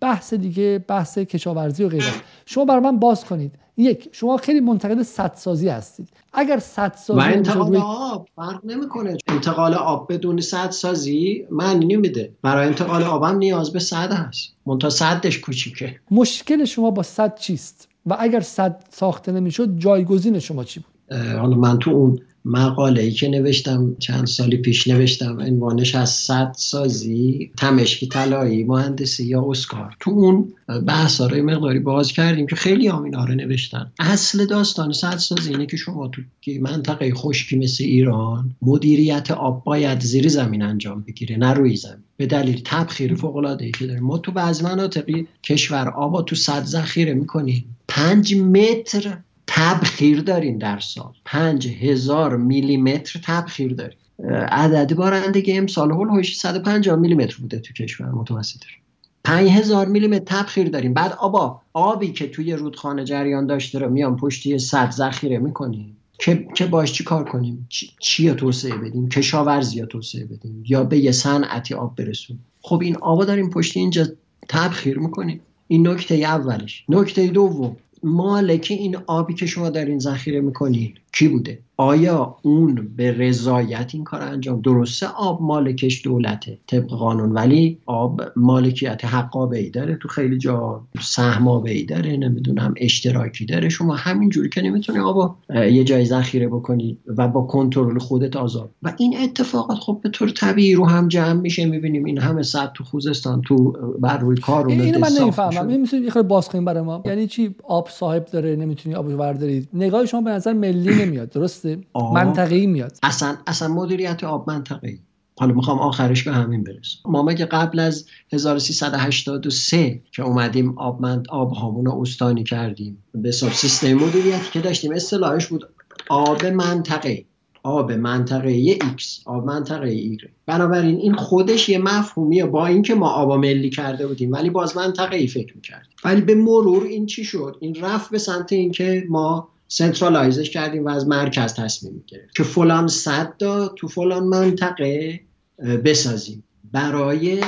بحث دیگه بحث کشاورزی و غیره شما برای من باز کنید. یک شما خیلی منتقد سدسازی هستید. اگر سدسازی و انتقال آب فرق نمی‌کنه. انتقال آب بدون سدسازی معنی نمیده برای انتقال آبم نیاز به صد هست. منتها صدش کوچیکه. مشکل شما با صد چیست؟ و اگر صد ساخته نمی‌شد جایگزین شما چی بود؟ حالا من تو اون مقاله ای که نوشتم چند سالی پیش نوشتم عنوانش از صد سازی تمشکی طلایی مهندسی یا اسکار. تو اون بحث رو مقداری باز کردیم که خیلی هم نوشتن. اصل داستان صد سازی اینه که شما تو منطقه خشکی مثل ایران مدیریت آب باید زیر زمین انجام بگیره نه روی زمین. به دلیل تبخیر فوق العاده ای که داریم. ما تو بعض مناطقی کشور آب تو صد ذخیره می‌کنیم. پنج متر تبخیر دارین در سال. پنج هزار میلیمتر تبخیر دارین عدد بارندگی امسال هول 150 میلیمتر بوده تو کشور متوسط 5000 میلیمتر تبخیر داریم. بعد آبا آبی که توی رودخانه جریان داشته رو میان پشتی صد ذخیره می‌کنیم. که که باش چی کار کنیم؟ چی, چی توسعه بدیم؟ کشاورزی یا توسعه بدیم؟ یا به یه صنعتی آب برسونیم؟ خب این آبا داریم پشتی اینجا تبخیر می‌کنیم. این نکته اولش. نکته دوم. مالک این آبی که شما دارین ذخیره می‌کنین. کی بوده؟ آیا اون به رضایت این کار انجام درسته آب مالکش دولته طبق قانون ولی آب مالکیت ای داره تو خیلی جا. سهمابه ای داره نمی‌دونم اشتراکی داره. شما همینجوری که نمی‌تونی آب یه جای ذخیره بکنی و با کنترل خودت آزاد. و این اتفاقات خب به طور طبیعی رو هم جمع میشه. می‌بینیم این همه صد تو خوزستان تو بر روی کار اینو من نمی‌فهمم. این می‌تونید یه باز کنیم برای ما. یعنی چی؟ آب صاحب داره نمی‌تونی آب بردارید نگاه شما به نظر ملی نمیاد درسته؟ منطقه‌ای میاد. اصلا اصلا مدیریت آب منطقه‌ای. حالا می‌خوام آخرش به همین برسم. ما مگه قبل از 1383 که اومدیم آب من آب هامون رو استانی کردیم؟ به حساب سیستم مدیریتی که داشتیم اصطلاحش بود آب منطقه آب منطقه X آب منطقه Y بنابراین این خودش یه مفهومیه با اینکه ما آب ملی کرده بودیم ولی باز منطقه ای فکر می‌کردیم. ولی به مرور این چی شد؟ این رفت به سمت اینکه ما سنترالایزش کردیم و از مرکز تصمیم می‌گیریم که فلان صد تو فلان منطقه بسازیم برای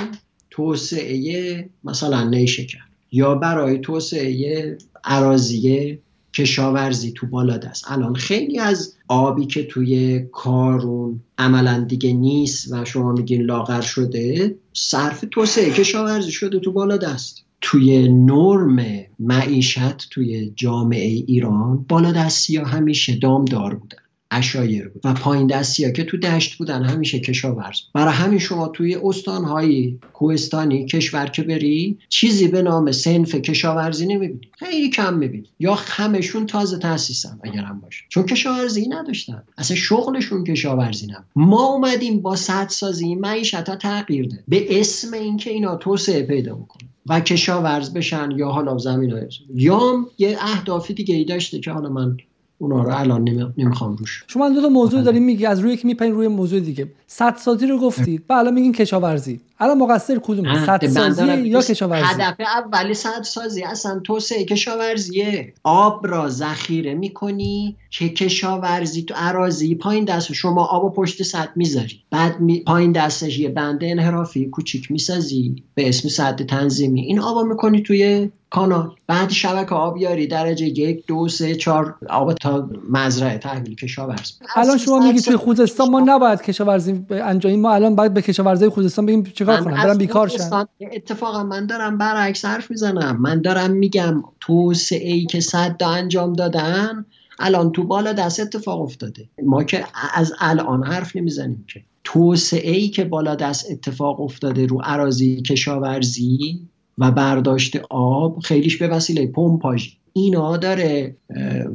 توسعه مثلا نیشکر یا برای توسعه عراضی کشاورزی تو بالادست. الان خیلی از آبی که توی کارون عملا دیگه نیست و شما میگین لاغر شده صرف توسعه کشاورزی شده تو بالادست. توی نرم معیشت توی جامعه ایران بالا دستی همیشه دامدار بودن. اشایر بود و پایین دستی ها که تو دشت بودن همیشه کشاورز برای همین شما توی استانهای کوهستانی کشور که بری چیزی به نام سنف کشاورزی نمی‌بینی. خیلی کم می‌بینی. یا همشون تازه تاسیسن اگرم باشه. چون کشاورزی نداشتن. اصلا شغلشون کشاورزی نبود. ما اومدیم با سدسازی معیشت ها تغییر ده به اسم اینکه اینا توسعه پیدا بکنه و کشاورز بشن یا حالا زمین های یا یه اهدافی دیگه ای داشته که حالا من اونا رو الان نمی‌خوام روش. شما دو تا موضوع داریم میگی از روی که میپرین روی موضوع دیگه. سدسازی رو گفتید و الان میگین کشاورزی. الان مقصر کدوم سدسازی یا کشاورزی؟ هدف اولی سدسازی اصلا توسعه کشاورزیه. آب را ذخیره می‌کنی که کشاورزی تو عراضی پایین دست شما آب و پشت سد می‌ذاری. بعد می... پایین دستش یه بنده انحرافی کوچیک می‌سازی به اسم سد تنظیمی. این آب می‌کنی توی کانال بعد شبکه آبیاری درجه یک دو سه چهار. آب تا مزرعه تحویل کشاورز. الان شما میگی توی خوزستان ما نباید کشاورزی انجام ما الان باید به کشاورزی خوزستان بگیم چیکار کنم برم بیکار شن. اتفاقا من دارم برعکس حرف می‌زنم. من دارم میگم توسعه ای که صد انجام دادن الان تو بالا دست اتفاق افتاده. ما که از الان حرف نمی‌زنیم که. توسعه ای که بالا دست اتفاق افتاده رو عراضی کشاورزی و برداشت آب خیلیش به وسیله پمپاژی اینا داره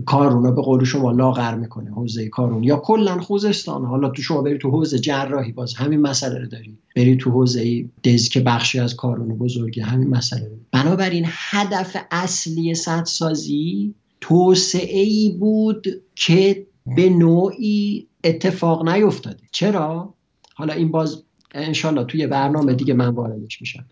کارونا به قول شما لاغر می‌کنه حوزه کارون. یا کلا خوزستان. حالا تو شما بری تو حوزه جراحی باز همین مسئله رو داری. بری تو حوزه دز که بخشی از کارون بزرگی همین مسئله رو. بنابراین هدف اصلی سدسازی توسعه ای بود که به نوعی اتفاق نیفتاده. چرا؟ حالا این باز انشالله توی برنامه دیگه من واردش میشم.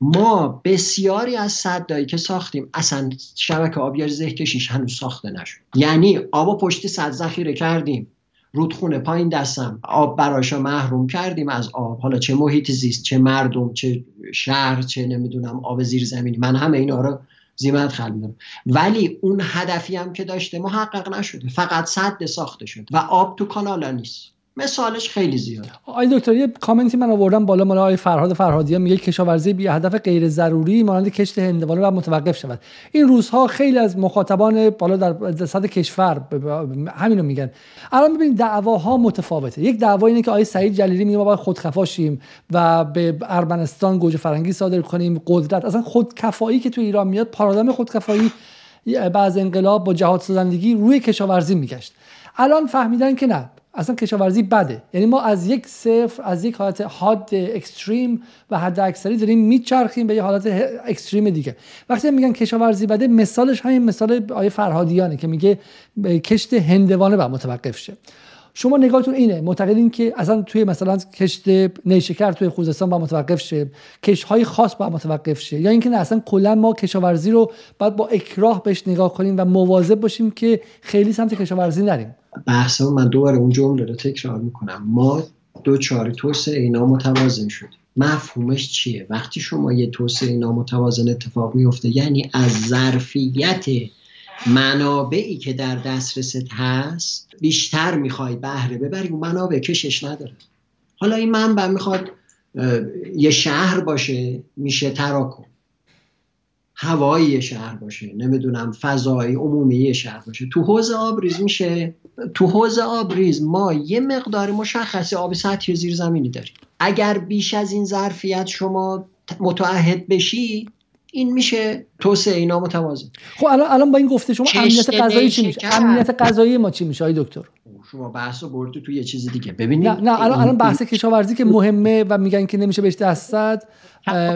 ما بسیاری از صدایی که ساختیم اصلا شبکه آبیاری زه کشیش هنوز ساخته نشد. یعنی آب پشت صد ذخیره کردیم. رودخونه پایین دستم. آب براشا محروم کردیم از آب. حالا چه محیط زیست چه مردم چه شهر چه نمی‌دونم آب زیر زمینی. من همه اینا رو زیمت خل می‌دونم. ولی اون هدفی هم که داشته محقق نشده. فقط صد ساخته شد و آب تو کانالا نیست. مثالش خیلی زیاد. آقای دکتر یه کامنتی من آوردم بالا مال آقای فرهاد فرهادیان میگه کشاورزی بی هدف غیر ضروری مانند کشت هندوانه و متوقف شود. این روزها خیلی از مخاطبان بالا در صد کشور همینو میگن. الان ببینید دعواها متفاوته. یک دعوا اینه که آقای سعید جلیلی میگه ما باید خودکفا شیم و به ارمنستان گوجه فرنگی صادر کنیم قدرت. اصلا خودکفایی که تو ایران میاد پارادایم خودکفایی بعد انقلاب با جهاد سازندگی روی کشاورزی میگشت. الان فهمیدن که نه. اصلا کشاورزی بده. یعنی ما از یک صفر از یک حالت حاد اکستریم و حد اکثری داریم میچرخیم به یه حالت اکستریم دیگه. وقتی میگن کشاورزی بده مثالش همین مثال آیه فرهادیانه که میگه کشت هندوانه با متوقف شه. شما نگاهتون اینه معتقدین که اصلا توی مثلا کشت نیشکر توی خوزستان با متوقف شه کشت های خاص با متوقف شه یا اینکه نه اصلا کلا ما کشاورزی رو باید با اکراه بهش نگاه کنیم و مواظب باشیم که خیلی سمت کشاورزی نریم. بحث من دوباره اون جمله رو تکرار می‌کنم. ما دو چهار توسعه اینا متوازن شد. مفهومش چیه؟ وقتی شما یه توسعه نامتوازن اتفاق میفته یعنی از ظرفیت منابعی که در دسترست هست بیشتر می‌خوای بهره ببری اون منابع کشش نداره. حالا این منبع می‌خواد یه شهر باشه میشه تراکم. هوایی شهر باشه نمی‌دونم فضای عمومی شهر باشه. تو حوز آبریز میشه. تو حوز آبریز ما یه مقدار مشخصی آب سطحی زیر زمینی داریم. اگر بیش از این ظرفیت شما متعهد بشی این میشه توسعه نامتوازن خب الان الان با این گفته شما امنیت غذایی چی میشه؟ امنیت غذایی ما چی میشه آقای دکتر؟ شما بحثو بردی تو یه چیز دیگه. ببینید نه نه الان الان بحث کشاورزی که مهمه و میگن که نمیشه بهش دست زد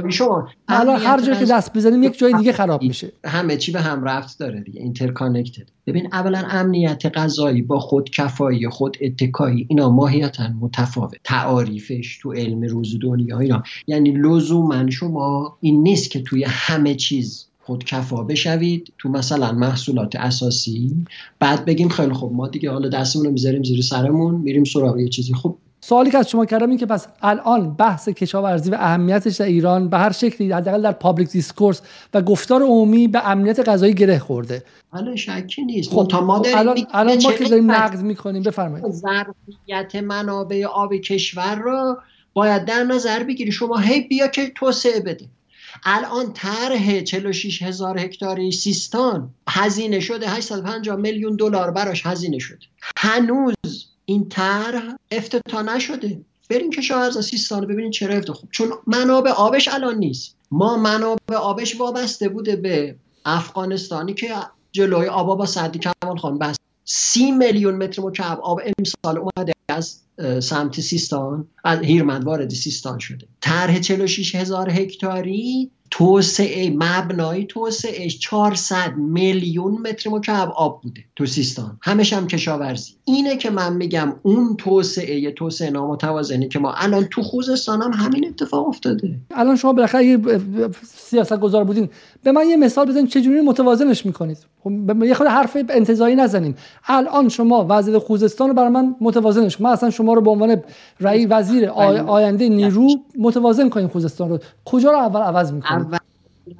شما الان هر جایی که دست بزنیم یک جای دیگه خراب میشه. همه چی به هم ربط داره دیگه interconnected ببین اولا امنیت غذایی با خود کفایی خود اتکایی اینا ماهیتا متفاوت. تعاریفش تو علم روز دنیا اینا. یعنی لزوما شما این نیست که توی همه چیز خود کفا بشوید تو مثلا محصولات اساسی. بعد بگیم خیلی خوب ما دیگه حالا دستمون رو می‌ذاریم زیر سرمون میریم سراغ یه چیزی. خب سوالی که از شما کردم این که پس الان بحث کشاورزی و اهمیتش در ایران به هر شکلی حداقل در public discourse و گفتار عمومی به امنیت غذایی گره خورده. حالا شکی نیست. خب تا ما الان, الان ما که داریم نقد می‌کنیم بفرمایید. ظرفیت منابع آب کشور رو باید در نظر بگیری. شما هی بیا که توسعه بده. الان طرح 46 هزار هکتاری سیستان هزینه شده 850 میلیون دلار براش هزینه شده. هنوز این طرح افتتاح نشده. بریم کشاورز سیستان رو ببینید چرا افتتاح. خوب چون منابع آبش الان نیست. ما منابع آبش وابسته بوده به افغانستانی که جلوی آبا با سردی کمال خان بس سی میلیون متر مکعب آب امسال اومده از سمت سیستان از هیرمند وارد سیستان شده. طرح 46 هزار هکتاری توسعه مبنای توسعه 400 میلیون متر مکعب آب بوده تو سیستان. همش هم کشاورزی. اینه که من میگم اون توسعه توسعه نامتوازنی که ما الان تو خوزستان هم همین اتفاق افتاده. الان شما بالاخره سیاست گذار بودین. به من یه مثال بزنید چجوری متوازنش می‌کنید. خب یه خود حرف انتظایی نزنیم. الان شما وزیر خوزستان رو برای من متوازنش من اصلا شما رو به عنوان رئیس وزیر آینده نیرو متوازن کنیم خوزستان رو. کجا رو اول عوض می‌کنید؟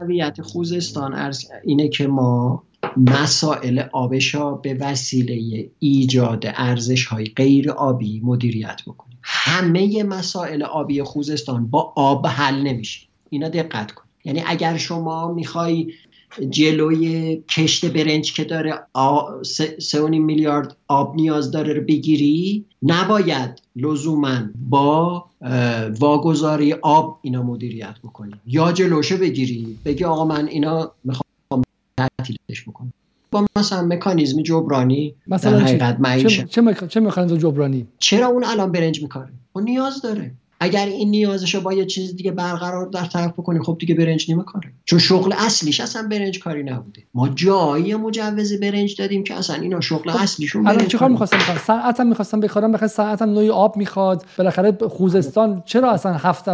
اولویت خوزستان اینه که ما مسائل آبشا به وسیله ایجاد ارزش های غیر آبی مدیریت بکنیم. همه مسائل آبی خوزستان با آب حل نمیشه. اینا دقت کن یعنی اگر شما می‌خوای جلوی کشت برنج که داره سه میلیارد آب نیاز داره رو بگیری نباید لزوما با واگذاری آب اینا مدیریت بکنی. یا جلوشو بگیری بگی آقا من اینا می‌خوام تعطیلش بکنم. با مثلا مکانیزم جبرانی مثلا در حقیقت چه, چه, چه مکانیزم جبرانی؟ چرا اون الان برنج میکاره؟ اون نیاز داره. اگر این نیازش رو با یه چیز دیگه برقرار در طرف بکنیم خب دیگه برنج نمیکاره چون شغل اصلیش اصلا برنج کاری نبوده. ما جایی مجوز برنج دادیم که اصلا اینا شغل خب اصلیشون الان چیکار می‌خواستم هم می‌خواستم بخورم بخاطر هم نوعی آب می‌خواد. بالاخره خوزستان چرا اصلا هفت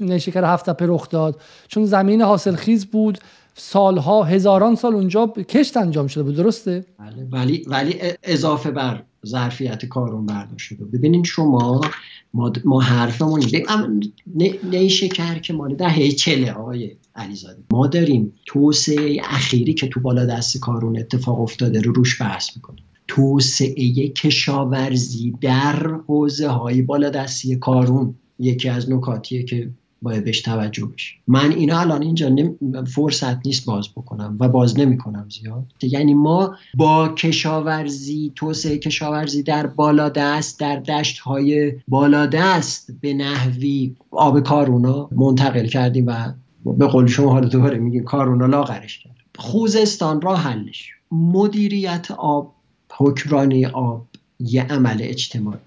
نیشکر هفت رخ داد؟ چون زمین حاصل خیز بود. سالها هزاران سال اونجا کشت انجام شده بود درسته؟ بله ولی ولی اضافه بر ظرفیت کارون شده. ببینید شما ما, ما حرفمون نی شکر که مال دهه چله آقای علیزاده. ما داریم توسعه اخیری که تو بالا دست کارون اتفاق افتاده رو روش بحث می‌کنیم. توسعه کشاورزی در حوزه های بالا دستی کارون یکی از نکاتیه که باید بهش توجه بشه. من اینا الان اینجا فرصت نیست باز بکنم و باز نمی‌کنم زیاد. یعنی ما با کشاورزی توسعه کشاورزی در بالادست در دشت های بالادست به نحوی آب کارونا منتقل کردیم و به قول شما حالا دوباره میگیم کارونا لاغرش کرد. خوزستان را حلش. مدیریت آب حکمرانی آب یه عمل اجتماعی.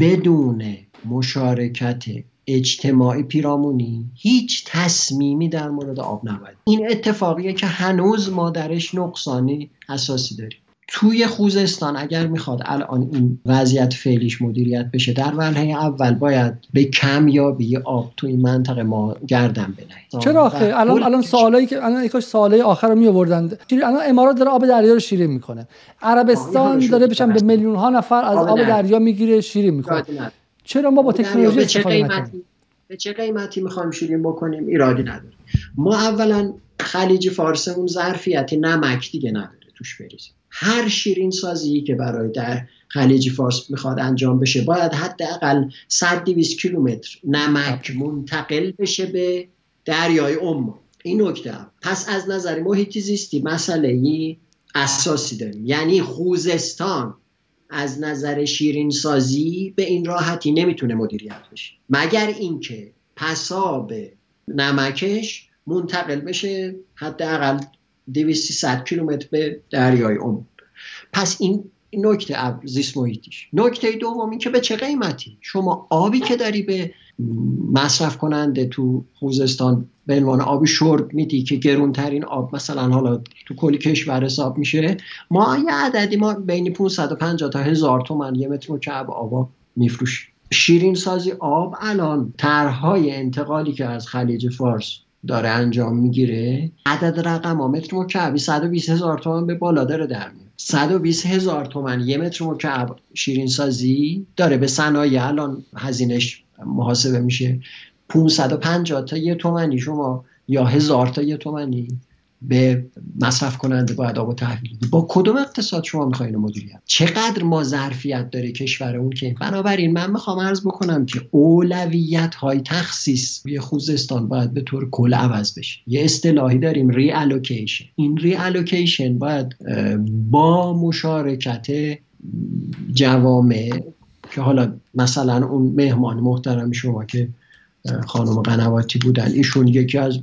بدون مشارکت اجتماعی پیرامونی. هیچ تصمیمی در مورد آب نباید. این اتفاقیه که هنوز ما درش نقصانی اساسی داریم توی خوزستان اگر می‌خواد الان این وضعیت فعلیش مدیریت بشه در وهله اول باید به کمیابی آب توی منطقه ما گردن بنهید چرا آخه؟ الان الان سوالایی که الان یکاش سوالای آخر رو می آوردن الان امارات داره آب دریا رو شیرین می‌کنه. عربستان داره بشن به میلیون ها نفر از آب دریا. می‌گیره شیرین می‌کنه. چرا ما با تکنولوژی استفاده نکنیم به چه قیمتی می‌خوایم شیرین بکنیم؟ ایرادی نداره. ما اولا خلیج فارس اون ظرفیت نمک دیگه نداره توش بریزیم. هر شیرین سازی که برای در خلیج فارس می‌خواد انجام بشه باید حداقل 100 200 کیلومتر نمک منتقل بشه به دریای ام این نکته پس از نظر محیط زیستی مسئله ای اساسی داریم. یعنی خوزستان از نظر شیرین سازی به این راحتی نمی‌تونه مدیریت بشه. مگر اینکه پساب نمکش منتقل بشه حداقل 200 کیلومتر به دریای ام پس این نکته زیست محیطیش. نکته دوم که به چه قیمتی؟ شما آبی که داری به مصرف کننده تو خوزستان به عنوان آب شرب میدی که گرونترین آب مثلا حالا تو کلی کشور حساب میشه. ما یه عددی ما بین 550 تا هزار تومن یه متر مکعب آب میفروشیم شیرین سازی آب الان طرحهای انتقالی که از خلیج فارس داره انجام می‌گیره عدد رقم ها متر مکعبی 120 هزار تومن به بالا داره در میاد. 120 هزار تومن یه متر مکعب شیرین سازی داره به صنایع الان هزینش محاسبه میشه. 550 تا یه تومنی شما یا هزار تا یه تومنی به مصرف کننده باید آب و تحویل با کدوم اقتصاد شما می‌خواین مدیریت؟ چقدر ما ظرفیت داره کشور اون که؟ بنابراین من می‌خوام عرض بکنم که اولویت های تخصیص روی خوزستان باید به طور کل عوض بشه. یه اصطلاحی داریم ری این ری باید با مشارکت جوامع که حالا مثلا اون مهمان محترم شما که خانم قنواتی بودن ایشون یکی از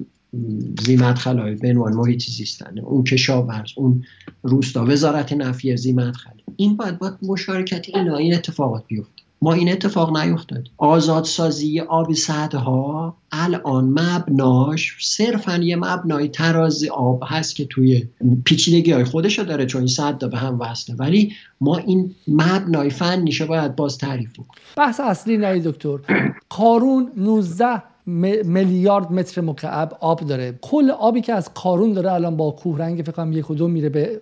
زیمت خلای به عنوان محیط زیستن اون کشاورز اون روستا وزارت نفی زیمت خلای این باید باید مشارکت اینا این اتفاقات بیفته. ما این اتفاق نیفتاد. آزادسازی آب سدها الان مبناش صرفا یه مبنای تراز آب هست که توی پیچیدگی های خودشو داره چون این صد به هم وصله. ولی ما این مبنای فنیشو باید باز تعریف کنیم بحث اصلی نه دکتر. کارون 19 میلیارد متر مکعب آب داره. کل آبی که از کارون داره الان با کوه رنگ فکر کنم یک و دو میره به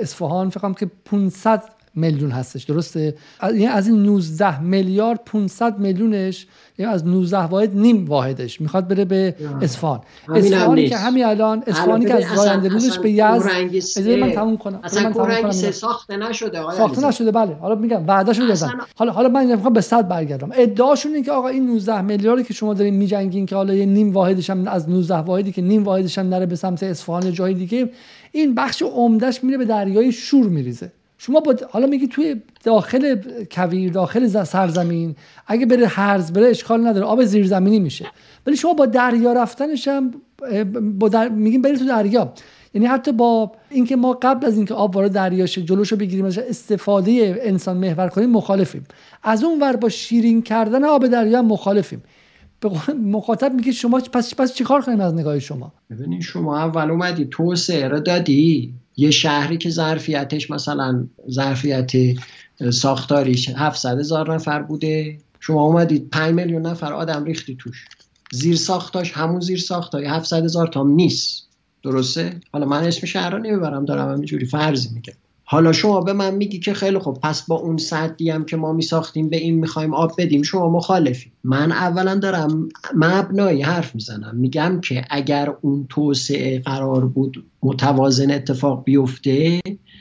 اصفهان. فکر کنم که 500 میلیون هستش. درسته؟ یعنی از این 19 میلیارد 500 میلیونش یعنی از 19 واحد نیم واحدش می‌خواد بره به اصفهان. اصفهانی که همین الان اصفهانی که از راه روزش به یزد من تموم کنم. اصلا من تموم کنم. ساخته نشده آقا ساخته نشده بله. حالا میگم وعده شده اصلا... حالا حالا من می‌خوام به 100 برگردم. ادعاشون اینه که آقا این 19 میلیاردی که شما دارین میجنگین که حالا یه نیم واحدش هم از 19 واحدی که نیم واحدش هم نره به سمت اصفهان یا جای دیگه این بخش عمدهش میره به دریای شور میریزه. شما با حالا میگی توی داخل کویر داخل سرزمین اگه بره هرز بره اشکال نداره آب زیرزمینی میشه. ولی شما با دریا رفتنش هم با در... میگیم برید تو دریا. یعنی حتی با اینکه ما قبل از اینکه آب وارد دریا شه جلوشو بگیریم استفاده انسان محور کنیم مخالفیم. از اون ور با شیرین کردن آب دریا هم مخالفیم. مخاطب میگه شما پس پس چیکار کنیم از نگاه شما؟ ببینید شما اول اومدی توسعه رو دادی. یه شهری که ظرفیتش مثلا ظرفیت ساختاریش 700 هزار نفر بوده. شما اومدید 5 میلیون نفر آدم ریختی توش. زیر ساختاش همون زیر ساختای 700 هزار تام نیست درسته؟ حالا من اسم شهر رو نمی‌برم دارم همینجوری فرضی میگم. حالا شما به من میگی که خیلی خوب پس با اون سدی هم که ما میساختیم به این می‌خوایم آب بدیم شما مخالفی. من اولا دارم مبنایی حرف می‌زنم. میگم که اگر اون توسعه قرار بود متوازن اتفاق بیفته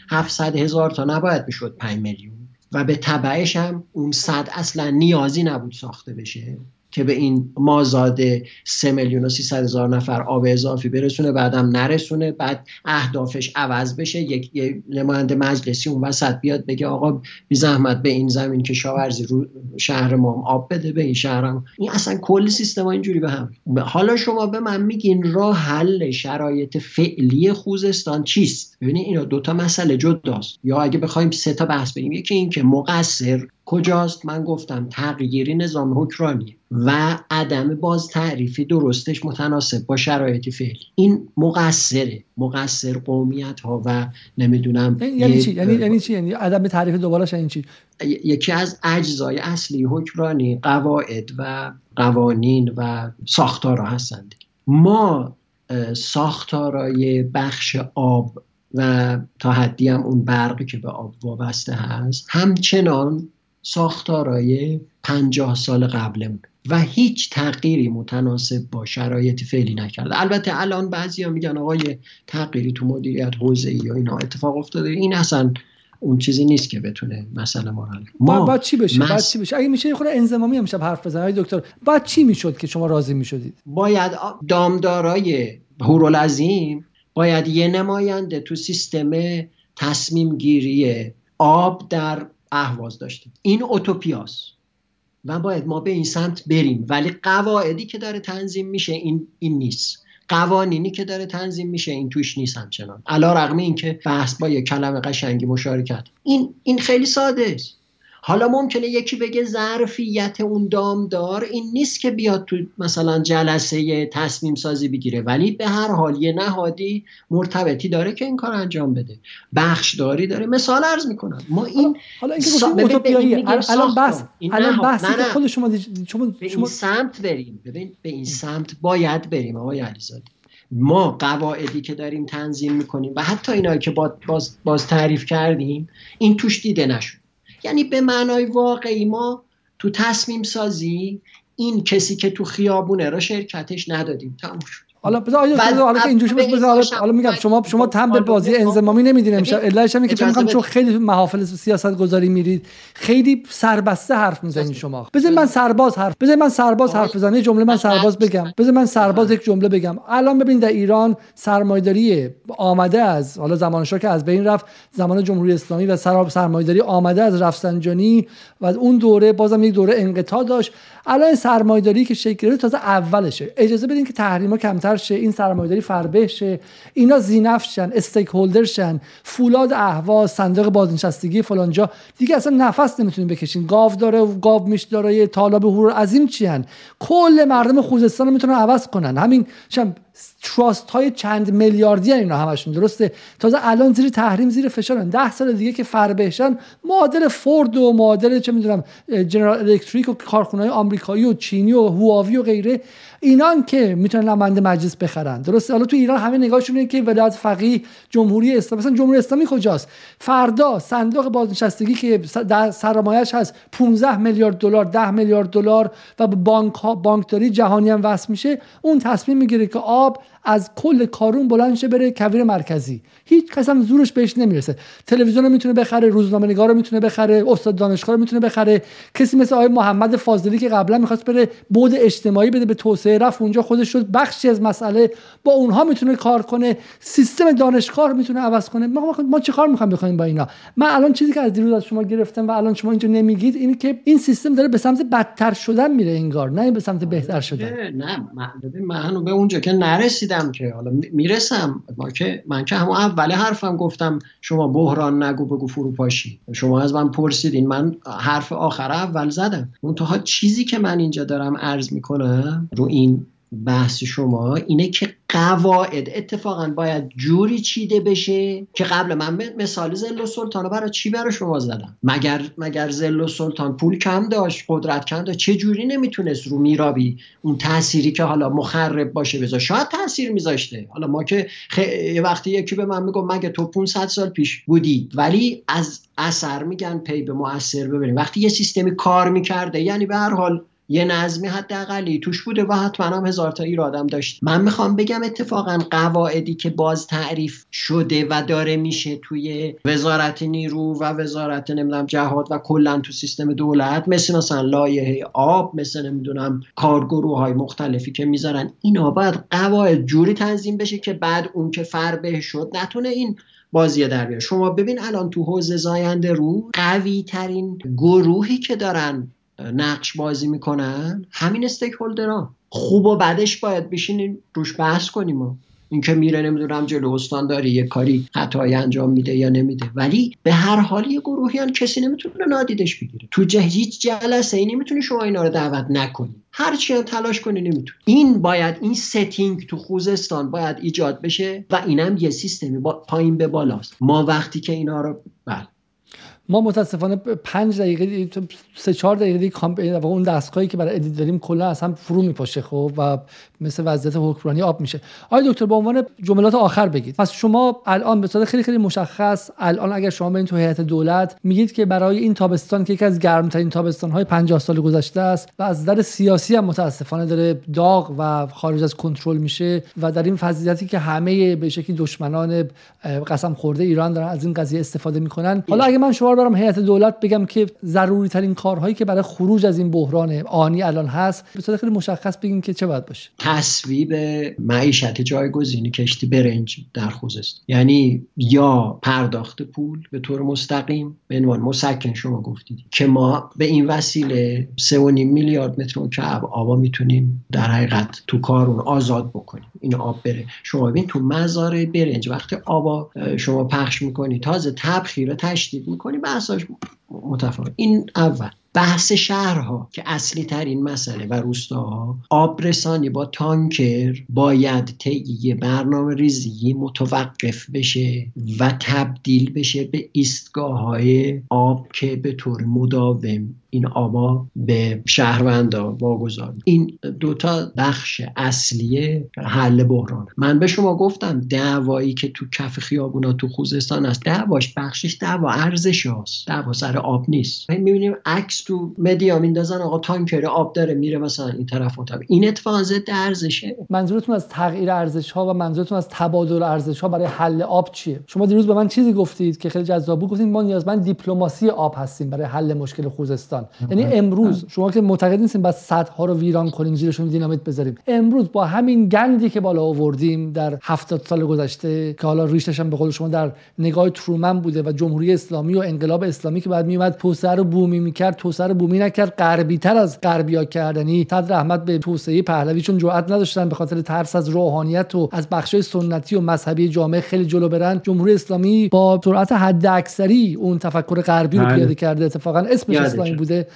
700 هزار تا نباید می‌شد 5 میلیون. و به تبعش هم اون صد اصلا نیازی نبود ساخته بشه. که به این مازاد سه میلیون و 300 هزار نفر آب اضافی برسونه بعدم نرسونه. بعد اهدافش عوض بشه. یک نماینده مجلسی اون وسط بیاد بگه آقا بی زحمت به این زمین که شاورزی رو شهر ما آب بده به این شهرم این اصلا کل سیستم اینجوری به هم حالا شما به من میگین راه حل شرایط فعلی خوزستان چیست؟ ببینید اینا دوتا مسئله جداست. یا اگه بخوایم سه تا بحث بریم یکی این که مقصر کجاست؟ من گفتم تغییری نظام حکرانی و عدم باز تعریفی درستش متناسب با شرایط فعلی. این مقصره مقصر قومیت ها و نمی‌دونم یعنی چی؟ یعنی یعنی چی؟ یعنی عدم تعریف دوباره این چی؟ یکی از اجزای اصلی حکمرانی قواعد و قوانین و ساختارها هستند. ما ساختارای بخش آب و تا حدی هم اون برقی که به آب وابسته هست همچنان ساختارای پنجاه سال قبلمون و هیچ تغییری متناسب با شرایط فعلی نکرده. البته الان بعضی ها میگن آقای تغییری تو مدیریت حوزه یا اینا اتفاق افتاده. این اصلا اون چیزی نیست که بتونه مسئله ما ما بعد چی بشه؟ مس... بعد چی بشه؟ اگه میشه خود انضمامی هم حرف بزنید دکتر بعد چی می‌شد که شما راضی می‌شدید؟ باید دامدارای هورالعظیم باید یه نماینده تو سیستم تصمیم گیری آب در اهواز داشتیم. این اوتوپیاس. و باید ما به این سمت بریم. ولی قواعدی که داره تنظیم میشه این, این نیست. قوانینی که داره تنظیم میشه این توش نیست همچنان. علا رقم این که بحث با یه کلمه قشنگی مشارکت. این این خیلی ساده است. حالا ممکنه یکی بگه ظرفیت اون دامدار این نیست که بیاد تو مثلا جلسه تصمیم سازی بگیره ولی به هر حال یه نهادی مرتبطی داره که این کار انجام بده. بخشداری داره. مثال عرض می‌کنم. ما این حالا اینکه سا... الان بس الان بحث خود شما شما به این سمت بریم. ببین به این سمت باید بریم آقای علیزاده. ما قواعدی که داریم تنظیم می‌کنیم و حتی اینایی که باز, باز تعریف کردیم این توش دیده نشد. یعنی به معنای واقعی ما تو تصمیم سازی این کسی که تو خیابونه را شرکتش ندادیم. تموم شد. حالا بذار آیا حالا که اینجوری بذار حالا میگم شما شما تم به بازی انضمامی نمیدین امشب. علتش اینه که میگم چون خیلی محافل سیاست گذاری میرید خیلی سربسته حرف می‌زنید شما. بذار من سرباز حرف بذار من سرباز حرف بزنم. یه جمله من سرباز بگم. بذار من سرباز یک جمله بگم. الان ببین در ایران سرمایه‌داری آمده از حالا زمان شاه که از بین رفت زمان جمهوری اسلامی و سرمایه‌داری آمده از رفسنجانی و اون دوره بازم یک دوره انقطاع داشت. الان سرمایه‌داری که شکل گرفته تازه اولشه. اجازه بدین که تحریما کمتر شه. این سرمایه‌داری فربه شه اینا زینفشن استیک هولدرشن فولاد اهواز صندوق بازنشستگی فلانجا. دیگه اصلا نفس نمی‌تونین بکشین. گاو داره گاو میش داره طالب هور عظیم چیان کل مردم خوزستان رو می‌تونن عوض کنن. همین تراست های چند میلیاردی اینا همشون درسته؟ تازه الان زیر تحریم زیر فشارن ده سال دیگه که فربهشن معادل فورد و معادل چه می‌دونم جنرال الکتریک و کارخونه های آمریکایی و چینی و هواوی و غیره اینان که می‌تونن نماینده مجلس بخرن. درسته؟ حالا تو ایران همه نگاهشون اینه که ولایت فقیه جمهوری اسلامی مثلا جمهوری اسلامی کجاست؟ فردا صندوق بازنشستگی که سرمایه‌اش هست 15 میلیارد دلار 10 میلیارد دلار و به بانک ها بانکداری جهانی هم وصل میشه اون تصمیم می‌گیره که آب از کل کارون بلند شه بره کویر مرکزی. هیچ کس هم زورش بهش نمی‌رسه. تلویزیون رو می‌تونه بخره روزنامه نگار رو می‌تونه بخره استاد دانشگاه رو می‌تونه بخره. کسی مثل آقای محمد فاضلی که قبلا می‌خواست بره بود اجتماعی بده به توسعه رفت اونجا خودش شد بخشی از مسئله با اونها می‌تونه کار کنه سیستم دانشگاه رو می‌تونه عوض کنه. ما, ما چه کار می‌خوایم بکنیم با اینا؟ من الان چیزی که از دیروز از شما گرفتم و الان شما اینجا نمیگید اینه که این سیستم داره به سمت بدتر شدن میره انگار نه به سمت بهتر شدن. نه من, من به اونجا که نرسیدم که حالا می‌رسم. ما که من که همون اول حرفم گفتم شما بحران نگو بگو فروپاشی. شما از من پرسیدین من حرف آخر اول زدم. منتها چیزی که من اینجا دارم عرض می‌کنم رو این بحث شما اینه که قواعد اتفاقا باید جوری چیده بشه که قبل من مثال زل و سلطان برای چی برای شما زدم؟ مگر مگر زل و سلطان پول کم داشت قدرت کم داشت؟ چه جوری نمی‌تونست رو میرابی اون تأثیری که حالا مخرب باشه بذار شاید تاثیر میذاشته. حالا ما که خ... یه وقتی یکی به من میگم مگه تو 500 سال پیش بودی؟ ولی از اثر میگن پی به مؤثر ببینیم. وقتی یه سیستمی کار می‌کرده یعنی به هر حال یه نظمی حداقلی. توش بوده و حتما هم هزار تا ایرادم داشت. من می‌خوام بگم اتفاقا قواعدی که باز تعریف شده و داره میشه توی وزارت نیرو و وزارت نمی‌دونم جهاد و کلا تو سیستم دولت مثل مثلا لایحه آب مثل نمی‌دونم کارگروه های مختلفی که می‌ذارن اینا باید قواعد جوری تنظیم بشه که بعد اون که فربه شد نتونه این بازی در بیاره. شما ببین الان تو حوزه زاینده رو قوی ترین گروهی که دارن نقش بازی می‌کنن. همین stakeholder ها خوب و بدش باید بشینیم روش بحث کنیم اینکه میره نمی‌دونم جلو استان داره یه کاری خطایی انجام میده یا نمیده. ولی به هر حال یه گروهی‌ان که کسی نمی‌تونه نادیدش بگیره. تو هیچ جلسه ای نمی‌تونی شما اینا رو دعوت نکنی. هر چی هم تلاش کنی نمی‌تونی. این باید این setting تو خوزستان باید ایجاد بشه و اینم یه سیستمی از پایین به بالاست. ما وقتی که اینا رو بله. ما متاسفانه پنج دقیقه سه چهار دقیقه دیگه اون دستگاهی که برای ادیت داریم کلا هم فرو میپاشه خب و مثل وضعیت حکمرانی آب میشه. آقای دکتر به عنوان جملات آخر بگید. پس شما الان به صورت خیلی خیلی مشخص الان اگر شما برین تو هیئت دولت میگید که برای این تابستان که یکی از گرمترین تابستان های 50 سال گذشته است و از نظر سیاسی هم متاسفانه داره داغ و خارج از کنترل میشه و در این فضیلتی که همه به شکلی دشمنان قسم خورده ایران دارن از این قضیه استفاده می‌کنن. حالا اگه من شما برم هیئت دولت بگم که ضروری ترین کارهایی که برای خروج از این بحران آنی الان هست به خیلی مشخص بگین که چه باید باشه. تصویب معیشت جایگزینی کشتی برنج در خوزستان یعنی یا پرداخت پول به طور مستقیم به عنوان مسکن شما گفتید که ما به این وسیله 3.5 میلیارد متر مکعب آبا می‌تونیم در حقیقت تو کارون آزاد بکنیم. این آب بره. شما ببین تو مزارع برنج وقتی آبا شما پخش می‌کنی تازه تبخیر تشدید می‌کنی بحثاش متفاوت. این اول. بحث شهرها که اصلی ترین مسئله و روستاها آبرسانی با تانکر باید طی برنامه ریزی متوقف بشه و تبدیل بشه به ایستگاه های آب که به طور مداوم این آبا به شهروندا واگذار. این دوتا بخش اصلی حل بحران. من به شما گفتم دعوایی که تو کف خیابونا تو خوزستان است دعواش بخشش دعوا ارزش هاست دعوا سر آب نیست. می‌بینیم عکس تو مدیا میندازن آقا تانکر آب داره میره مثلا این طرف اون این اتفاق ضد ارزشه. منظورتون از تغییر ارزش ها و منظورتون از تبادل ارزش ها برای حل آب چیه؟ شما دیروز به من چیزی گفتید که خیلی جذاب بود گفتید ما نیازمند دیپلماسی آب هستیم برای حل مشکل خوزستان. یعنی امروز شما که معتقد نیستین بس ها رو ویران کنیم زیرشون دینامیت بذاریم. امروز با همین گندی که بالا آوردیم در 70 سال گذشته که حالا ریشش هم به قول شما در نگاه ترومن بوده و جمهوری اسلامی و انقلاب اسلامی که بعد میومد توسعه رو بومی می‌کرد توسعه رو بومی نکرد غربی تر از غربیا کردنی صدر احمد به توسعه پهلوی چون جرئت نداشتن به خاطر ترس از روحانیت و از بخشای سنتی و مذهبی جامعه خیلی جلو برن. جمهوری اسلامی با سرعت حد اکثری اون تفکر غربی رو بله. پیاده کرده. اتفاقا اسمش اسلامی بوده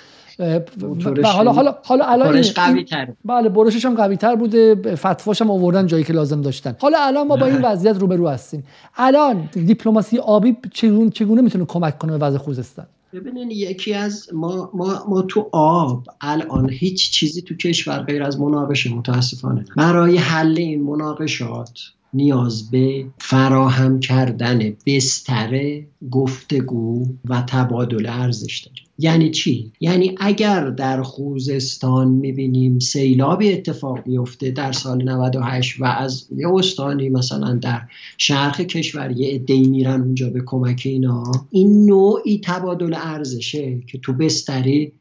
و حالا حالا حالا الان قوی تر بله برشش هم قوی تر بوده فتواش هم آوردن جایی که لازم داشتن. حالا الان ما با این وضعیت روبرو هستیم. الان دیپلماسی آبی چگونه چگونه می‌تونه کمک کنه به وضع خوزستان؟ ببینین یکی از ما, ما, ما تو آب الان هیچ چیزی تو کشور غیر از مناقشه متاسفانه. برای حل این مناقشات نیاز به فراهم کردن بستر گفتگو و تبادل ارزش داره. یعنی چی؟ یعنی اگر در خوزستان می‌بینیم سیلابی اتفاق میفته در سال 98 و از یه استانی مثلا در شرق کشور یه عده‌ای میرن اونجا به کمک اینا این نوعی تبادل ارزشه که تو بستری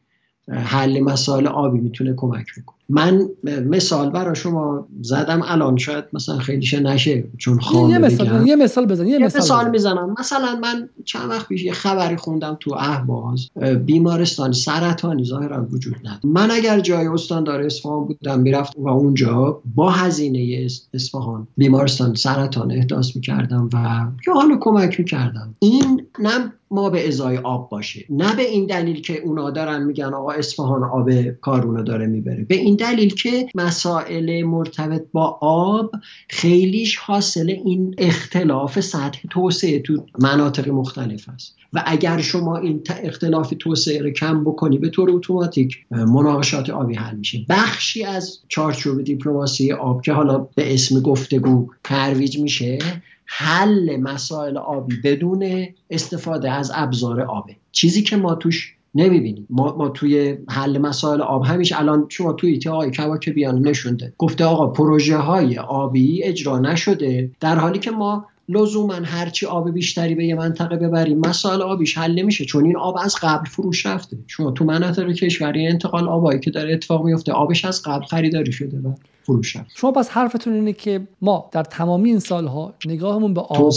حل مسائل آبی می‌تونه کمک بکنه. من مثال برای شما زدم الان شاید مثلا خیلیش نشه چون خانه یه مثال یه مثال بزن یه, مثال, مثال می‌زنم. مثلا من چند وقت پیش یه خبری خوندم تو اهواز بیمارستان سرطانی ظاهرا وجود نداره من اگر جای استاندار اصفهان بودم می‌رفت و اونجا با هزینه اصفهان بیمارستان سرطان احداث می‌کردم و یا حالا کمک می‌کردم. این نه ما به ازای آب باشه نه به این دلیل که اونا دارن میگن آقا اصفهان آب کارونو داره می‌بره. به این دلیل که مسائل مرتبط با آب خیلیش حاصل این اختلاف سطح توسعه تو مناطق مختلف است. و اگر شما این اختلاف توسعه رو کم بکنی به طور اتوماتیک مناقشات آبی حل میشه. بخشی از چارچوب دیپلماسی آب که حالا به اسم گفتگو ترویج میشه حل مسائل آبی بدون استفاده از ابزار آبه. چیزی که ما توش نمی‌بینیم ما, ما توی حل مسائل آب همیشه الان شما توی ایتی آقای که بیان نشونده. گفته آقا پروژه های آبی اجرا نشده. در حالی که ما لزوما هرچی آب بیشتری به یه منطقه ببریم مسائل آبیش حل نمیشه چون این آب از قبل فروش رفته. شما تو مناطق کشوری انتقال آبایی که داره اتفاق میفته آبش از قبل خریداری شده و فروش رفته. شما پس حرفتون اینه که ما در تمامی این سالها نگاهمون به آب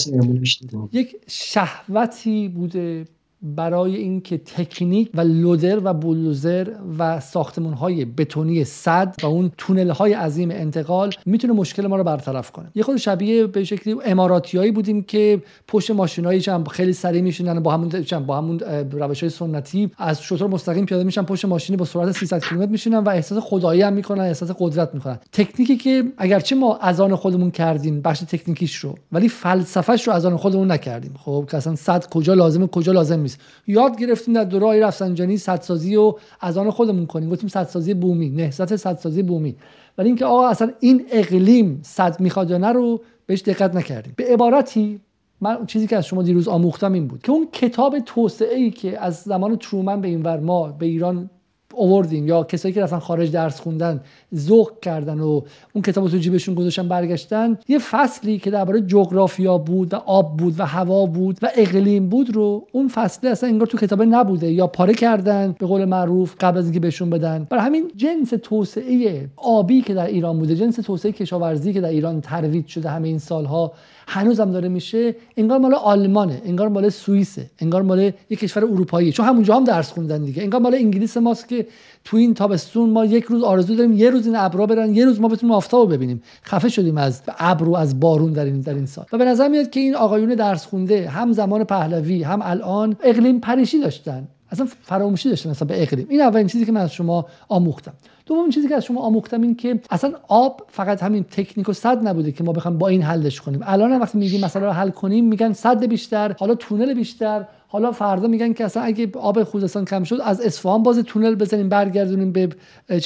یک شهوتی بوده. برای اینکه تکنیک و لودر و بولوزر و ساختمون های بتونی صد و اون تونل های عظیم انتقال می‌تونه مشکل ما رو برطرف کنه. یه خود شبیه به شکلی اماراتیایی بودیم که پشت ماشینایی هم خیلی سریع میشینن با همون با همون روش های سنتی از شطور مستقیم پیاده میشن پشت ماشینی با سرعت 300 کیلومتر میشینن و احساس خدایی هم می‌کنن احساس قدرت می‌کنن. تکنیکی که اگرچه ما از آن خودمون کردیم بخش تکنیکیش رو ولی فلسفهش رو از آن خودمون نکردیم. خب که اصلا صد کجا لازمه کجا لازم نیست. یاد گرفتیم در دوره رفسنجانی صدسازی و از آن خودمون کنیم. گفتیم صدسازی بومی نهضت صدسازی بومی. ولی اینکه آقا اصلا این اقلیم صد می‌خواد یا نه رو بهش دقت نکردیم. به عبارتی من چیزی که از شما دیروز آموختم این بود که اون کتاب توسعه ای که از زمان ترومن به این ور ما به ایران اووردیم یا کسایی که رفتن خارج درس خوندن ذوق کردن و اون کتاب تو جیبشون گذاشتن برگشتن یه فصلی که درباره جغرافیا بود و آب بود و هوا بود و اقلیم بود رو اون فصله اصلا انگار تو کتابه نبوده یا پاره کردن به قول معروف قبل از اینکه بهشون بدن. برای همین جنس توسعه آبی که در ایران بوده جنس توسعه کشاورزی که در ایران ترویج شده همه این سالها هنوزم داره میشه انگار مال آلمانه انگار مال سوئیسه انگار مال یک کشور اروپایی. چون همونجا هم درس خوندن دیگه. انگار مال انگلیس ماست که تو این تابستون ما یک روز آرزو داریم یه روز این ابرا برن یه روز ما بتونیم آفتاب ببینیم. خفه شدیم از ابر از بارون در این در این سال. و به نظر میاد که این آقایون درس خونده هم زمان پهلوی هم الان اقلیم پریشی داشتن. اصلا فراموشی داشتن اصلا به اقلیم. این اولین چیزی که من از شما آموختم. دوم چیزی که از شما آموختم این که اصلا آب فقط همین تکنیک و صد نبوده که ما بخوام با این حلش کنیم. الان هم وقتی میگیم مثلا رو حل کنیم میگن صد بیشتر حالا تونل بیشتر حالا فردا میگن که اصلا اگه آب خوزستان کم شد از اصفهان باز تونل بزنیم برگردونیم به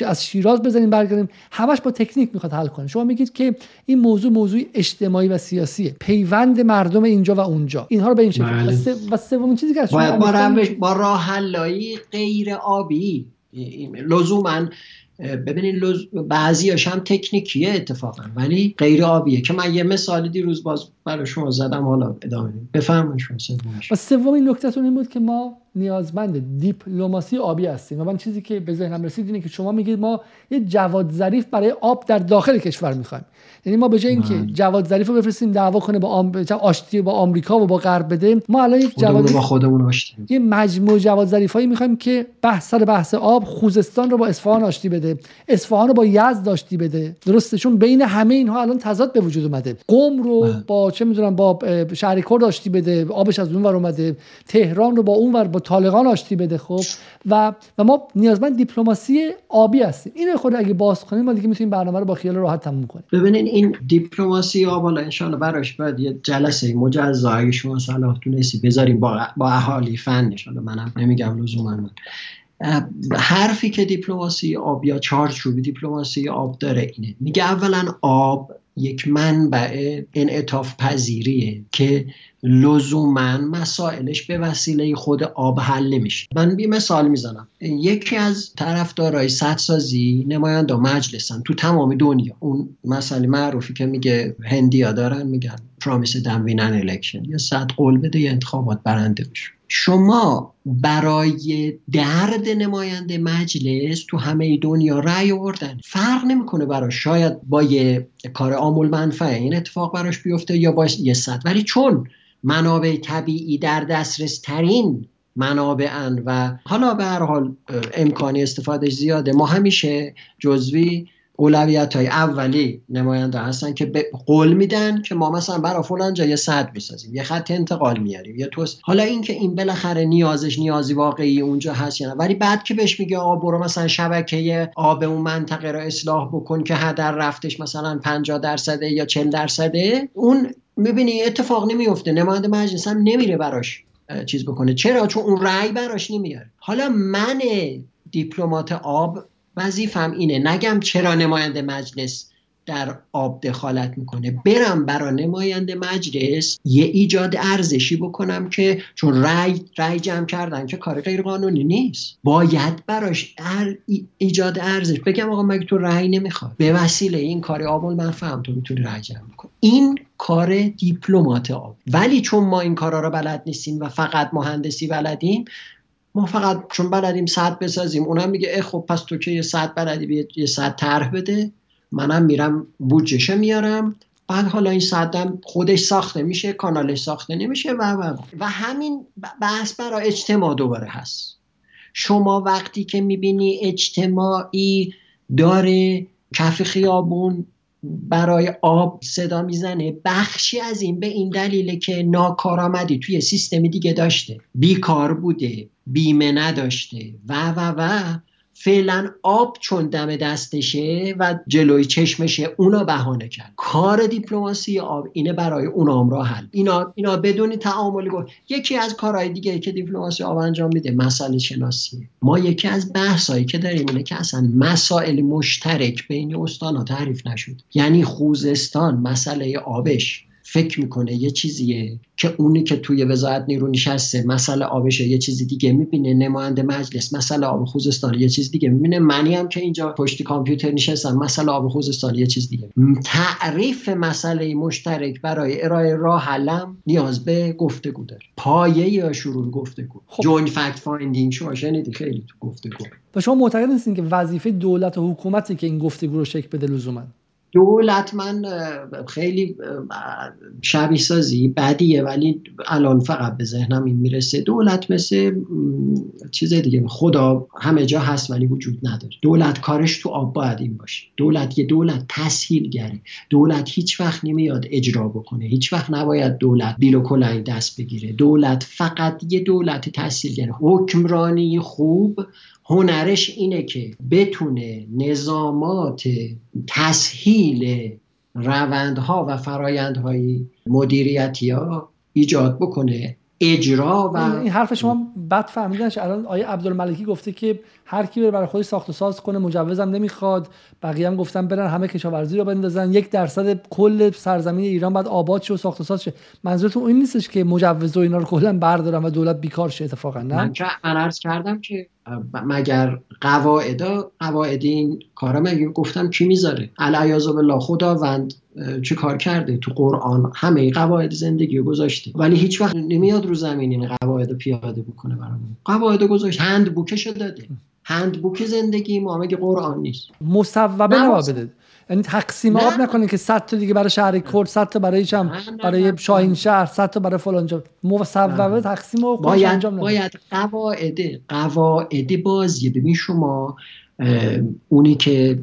از شیراز بزنیم برگردونیم. همش با تکنیک می‌خواد حل کنه. شما میگید که این موضوع موضوع اجتماعی و سیاسیه. پیوند مردم اینجا و اونجا. اینها رو به این شکل. بله. و سومین چیزی که با, با, با راه غیر آبی. لزوما ببینید لز... بعضی هم تکنیکیه اتفاقا ولی غیر آبیه. که من یه مثال دیروز باز برای شما زدم حالا ادامه بفرمایید شما و سومین نکتهتون این بود که ما نیازمند دیپلماسی آبی هستیم و من چیزی که به ذهنم رسید اینه که شما میگید ما یه جواد ظریف برای آب در داخل کشور می‌خوایم. یعنی ما به جای اینکه بله. جواد ظریف رو بفرستیم دعوا کنه با آم... آشتی با آمریکا و با غرب بده ما الان یک جواد با خودمون آشتی یه مجموع جواد ظریفایی می‌خوایم که بحث سر بحث آب خوزستان رو با اصفهان آشتی بده اصفهان رو با یزد آشتی بده. درسته چون بین همه اینها الان تضاد به وجود اومده. قم رو بله. با چه می‌دونم با شهر کرد آشتی بده آبش از اون ور اومده تهران رو با اون ور با طالقان آشتی بده خب. و و ما نیازمند دیپلماسی آبی هستیم. این خود اگه باز کنیم ما دیگه می‌تونیم برنامه رو با خیال راحت تموم کنیم. ببینین این دیپلماسی آب حالا ان براش باید یه جلسه مجزا اگه شما صلاح تونستی بذاریم با با اهالی فن ان منم نمیگم لزوما. من حرفی که دیپلماسی آب یا چارچوب دیپلماسی آب داره اینه. میگه اولا آب یک منبع انعطاف پذیریه که لزوما مسائلش به وسیله خود آب حل نمیشه. من بی مثال می‌زنم. یکی از طرفدارای سدسازی نماینده مجلسن تو تمام دنیا. اون مسئله معروفی که میگه هندیا دارن میگن پرامیس دم وینن الکشن یا صد قول بده یا انتخابات برنده بشه. شما برای درد نماینده مجلس تو همه دنیا رأی آوردن. فرق نمی‌کنه براش. شاید با یه کار آمول منفعه این اتفاق براش بیفته یا با یه صد. ولی چون منابع طبیعی در دسترس ترین منابعن و حالا به هر حال امکانی استفاده زیاده. ما همیشه جزوی اولویت های اولی نماینده هستن که به قول میدن که ما مثلا برای فلان جای صد بسازیم یه خط انتقال میاریم یه توست حالا اینکه این بالاخره نیازش نیازی واقعی اونجا هست یا نه. ولی بعد که بهش میگه آب برو مثلا شبکه آب اون منطقه رو اصلاح بکن که هدر رفتش مثلا 50 درصده یا 40 درصده اون می‌بینی اتفاق نمیفته نماینده مجلس هم نمیره براش چیز بکنه. چرا؟ چون اون رأی براش نمیاره حالا من دیپلمات آب وظیفم اینه. نگم چرا نماینده مجلس در آب دخالت می‌کنه. برم برا نماینده مجلس یه ایجاد ارزشی بکنم که چون رأی رأی جمع کردن که کار غیر قانونی نیست. باید براش ایجاد ارزش. بگم آقا مگه تو رأی نمی‌خواد به وسیله این کار آب منفعم تو می‌تونی رأی جمع کنی این کار دیپلمات آب. ولی چون ما این کارا رو بلد نیستیم و فقط مهندسی بلدیم ما فقط چون بلدیم صد بسازیم اونم میگه اه خب پس تو که یه صد بلدی یه صد طرح بده. منم میرم بودجهشه میارم بعد حالا این صدم خودش ساخته میشه کانالش ساخته نمیشه و و و. همین بحث برای اجتماع دوباره هست. شما وقتی که می‌بینی اجتماعی داره کف خیابون برای آب صدا می‌زنه بخشی از این به این دلیله که ناکارآمدی توی سیستم دیگه داشته. بیکار بوده بیمه نداشته و و و. فعلا آب چون دم دستشه و جلوی چشمشه اونا بهانه کرد. کار دیپلماسی آب اینه برای اونام راه حل. اینا اینا بدون تعامل گفت یکی از کارهای دیگه که دیپلماسی آب انجام میده مسئله شناسیه. ما یکی از بحثایی که داریم اینه که اصلا مسائل مشترک بین استان تعریف نشد. یعنی خوزستان مسئله آبش. فکر می‌کنه یه چیزیه که اونی که توی وزارت نیرو نشسته مسئله آبش یه چیزی دیگه می‌بینه نماینده مجلس مسئله آب خوزستان یه چیز دیگه می‌بینه. منی هم که اینجا پشت کامپیوتر نشستم مسئله آب خوزستان یه چیز دیگه. تعریف مسئله مشترک برای ارائه راه حلم نیاز به گفتگو داره. پایه یا شروع گفتگو؟ خب. joint fact finding شما شنیدی خیلی تو گفتگو. و شما معتقد نیستین که وظیفه دولت و حکومتی که این گفتگو رو شکل بده لزوما دولت من خیلی شبیه سازی بدیه ولی الان فقط به ذهنم این می‌رسه. دولت مثل چیز دیگه خدا همه جا هست ولی وجود نداره. دولت کارش تو آب باید این باشه. دولت یه دولت تسهیلگره. دولت هیچ وقت نمیاد اجرا بکنه. هیچ وقت نباید دولت بیل و دست بگیره. دولت فقط یه دولت تسهیلگره. حکمرانی خوب هنرش اینه که بتونه نظامات تسهیل روندها و فرایندهای مدیریتی ها ایجاد بکنه. اجرا و این حرف شما بد فهمیدنش. الان آیه عبدالملکی گفته که هر کی بره برای خودش ساخت و ساز کنه مجوزم نمی‌خواد. بقیه هم گفتن برن همه کشاورزی رو بندازن. یک درصد کل سرزمین ایران بعد آباد شه و ساخت و ساز شه. منظورتون این نیستش که مجوز و اینا رو کلا بردارن و دولت بیکار شه اتفاقا نه؟ من, عرض کردم که مگر قواعد قواعد این کارا مگه گفتم کی می‌ذاره؟ علیاذ بالله خداوند چه کار کرده؟ تو قرآن همه قواعد زندگی رو گذاشته. ولی هیچ وقت نمیاد رو زمین این قواعد پیاده بکنه برامون. قواعد گذاشت هند بوکش داده. هند بوک زندگی ما مگه قرآن نیست؟ مصوبه نباید بده یعنی تقسیم آب نکنید که 100 تا دیگه برای شهر کرد 100 تا برای چم؟ برای شاهین شهر 100 تا برای فلان جا. مصوبه تقسیم آب باید انجام باید قواعد قواعد بازی. ببین شما اونی که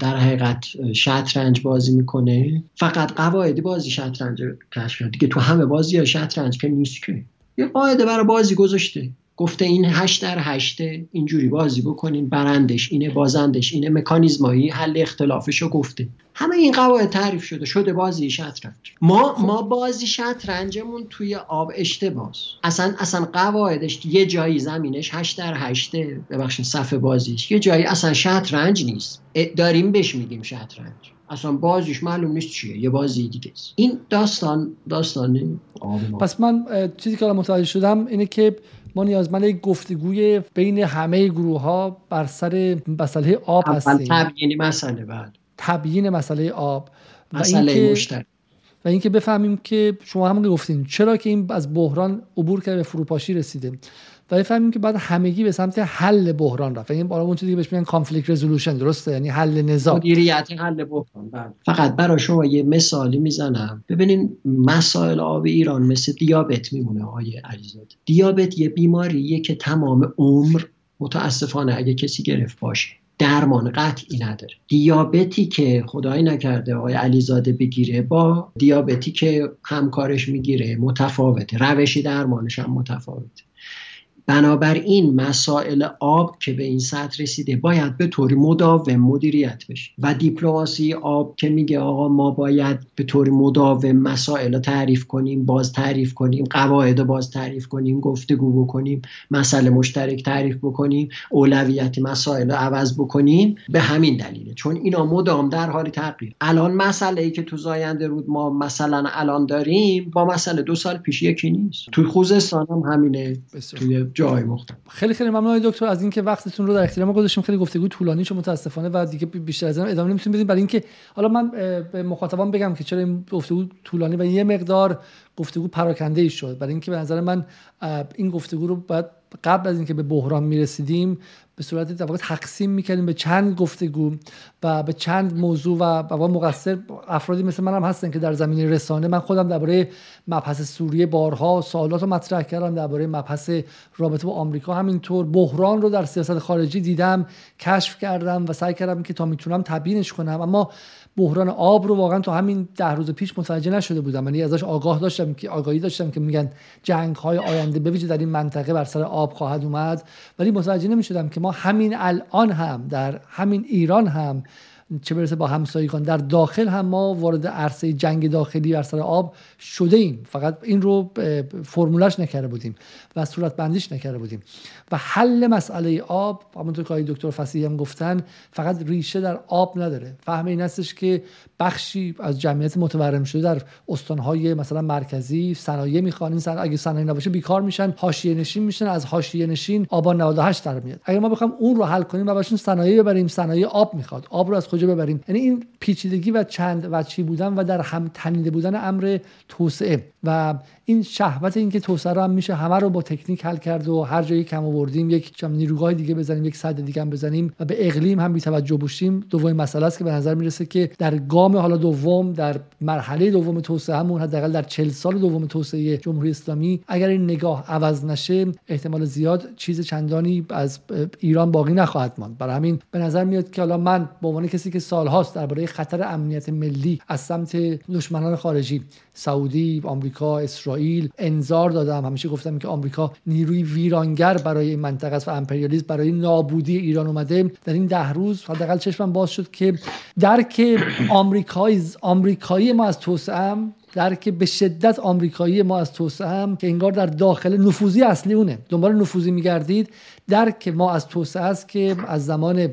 در حقیقت شطرنج بازی می‌کنه فقط قواعد بازی شطرنج کشف دیگه تو همه بازی ها شطرنج که نیست که. یه قاعده برای بازی گذاشته. گفته این هشت در هشته اینجوری بازی بکنین برندش اینه بازندش اینه مکانیزمایی حل اختلافش رو گفته. همه این قواعد تعریف شده شده بازی شطرنج ما ما بازی شطرنجمون توی آب اشتباس. اصلا اصلا قواعدش یه جایی زمینش هشت در هشته ببخشید صفحه بازیش. یه جایی اصلا شطرنج نیست. داریم بهش میگیم شطرنج اصلا بازیش معلوم نیست چیه یه بازی دیگه است. این داستان داستان پس من چیزی که متوجه شدم اینه که ما نیازمند یک گفتگوی بین همه گروه ها بر سر مسئله آب هستیم. تبیین مسئله بعد. تبیین مسئله آب. مسئله مشترک. و اینکه بفهمیم که شما همون گفتین چرا که این از بحران عبور کرده به فروپاشی رسیده. و بفهمیم که بعد همگی به سمت حل بحران رفت. بالا اون چیزی که بهش میگن کانفلیکت رزولوشن درسته؟ یعنی حل نزاع مدیریت حل بحران بله. فقط برای شما یه مثالی می‌زنم. ببینین مسائل آب ایران مثل دیابت میمونه آقای علیزاده دیابت یه بیماریه که تمام عمر متاسفانه اگه کسی گرفت باشه درمان قطعی نداره. دیابتی که خدای نکرده آقای علیزاده بگیره با دیابتی که همکارش می‌گیره متفاوته. روش درمانش هم متفاوته. بنابراین مسائل آب که به این سطح رسیده باید به طور مداوم مدیریت بشه. و دیپلماسی آب که میگه آقا ما باید به طور مداوم مسائل تعریف کنیم باز تعریف کنیم قواعد باز تعریف کنیم گفتگو بکنیم مسئله مشترک تعریف بکنیم اولویت مسائل عوض بکنیم به همین دلیله. چون اینا مدام در حال تغییر. الان مسئله ای که تو زاینده رود ما مثلا الان داریم با مسئله دو سال پیش یکی نیست. توی خوزستان هم همینه. توی جای مختلف خیلی خیلی ممنون دکتر از اینکه وقتتون رو در اختیار ما گذاشتیم خیلی گفتگو طولانی شد متاسفانه و دیگه بیشتر از ادامه نمی‌تونیم بدیم. برای اینکه حالا من به مخاطبان بگم که چرا این گفتگو طولانی و یه مقدار گفتگو پراکنده ای شد. برای اینکه به نظر من این گفتگو رو باید قبل از اینکه به بحران می‌رسیدیم به صورت در تقسیم می‌کردیم به چند گفتگو و به چند موضوع و و مقصر افرادی مثل منم هستن که در زمینه رسانه. من خودم درباره مبحث سوریه بارها سوالات رو مطرح کردم درباره مبحث رابطه با آمریکا همینطور. بحران رو در سیاست خارجی دیدم کشف کردم و سعی کردم که تا می‌تونم تبیینش کنم. اما بحران آب رو واقعا تو همین ده روز پیش متوجه نشده بودم. یعنی ازش آگاه داشتم که آگاهی داشتم که میگن جنگ های آینده بویژه در این منطقه بر سر آب خواهد اومد. ولی متوجه نمی‌شدم که ما همین الان هم در همین ایران هم چه برسه با همسایگان. در داخل هم ما وارد عرصه جنگ داخلی بر سر آب شده ایم فقط این رو فرمولش نکرده بودیم و صورت بندیش نکرده بودیم. و حل مسئله آب همونطور که دکتر فصیحی هم گفتن فقط ریشه در آب نداره. فهم این هستش که بخشی از جمعیت متورم شده در استانهای مثلا مرکزی صنایع می‌خوان. این اگه صنایع نباشه بیکار میشن حاشیه نشین میشن از حاشیه نشین آبان 98 در میاد. اگه ما بخوام اون رو حل کنیم و باشیم صنایع ببریم صنایع آب می‌خواد. آب رو از کجا ببریم؟ یعنی این پیچیدگی و چند وچی بودن و در هم تنیده بودن امر توسعه. و این شهوت اینکه توسعه رو هم میشه همه رو با تکنیک حل کرد و هر جایی کم آوردیم یک نیروگاه دیگه بزنیم یک صد دیگه هم بزنیم و به اقلیم هم بی توجه باشیم دومین مسئله است که به نظر می‌رسه که در حالا دوم در مرحله دوم توسعه همون حداقل در 40 سال دوم توسعه جمهوری اسلامی. اگر این نگاه عوض نشه احتمال زیاد چیز چندانی از ایران باقی نخواهد ماند. برای همین به نظر میاد که حالا من به عنوان کسی که سالهاست درباره خطر امنیت ملی از سمت دشمنان خارجی سعودی آمریکا اسرائیل انظار دادم. همیشه گفتم که آمریکا نیروی ویرانگر برای این منطقه است و امپریالیسم برای نابودی ایران اومده. در این ده روز حداقل چشمم باز شد که درک آمریکایی آمریکایی ما از توسعه درک به شدت آمریکایی ما از توسعه هم که انگار در داخل نفوذی اصلی اونه. دنبال نفوذی میگردید. درک ما از توسعه است که از زمان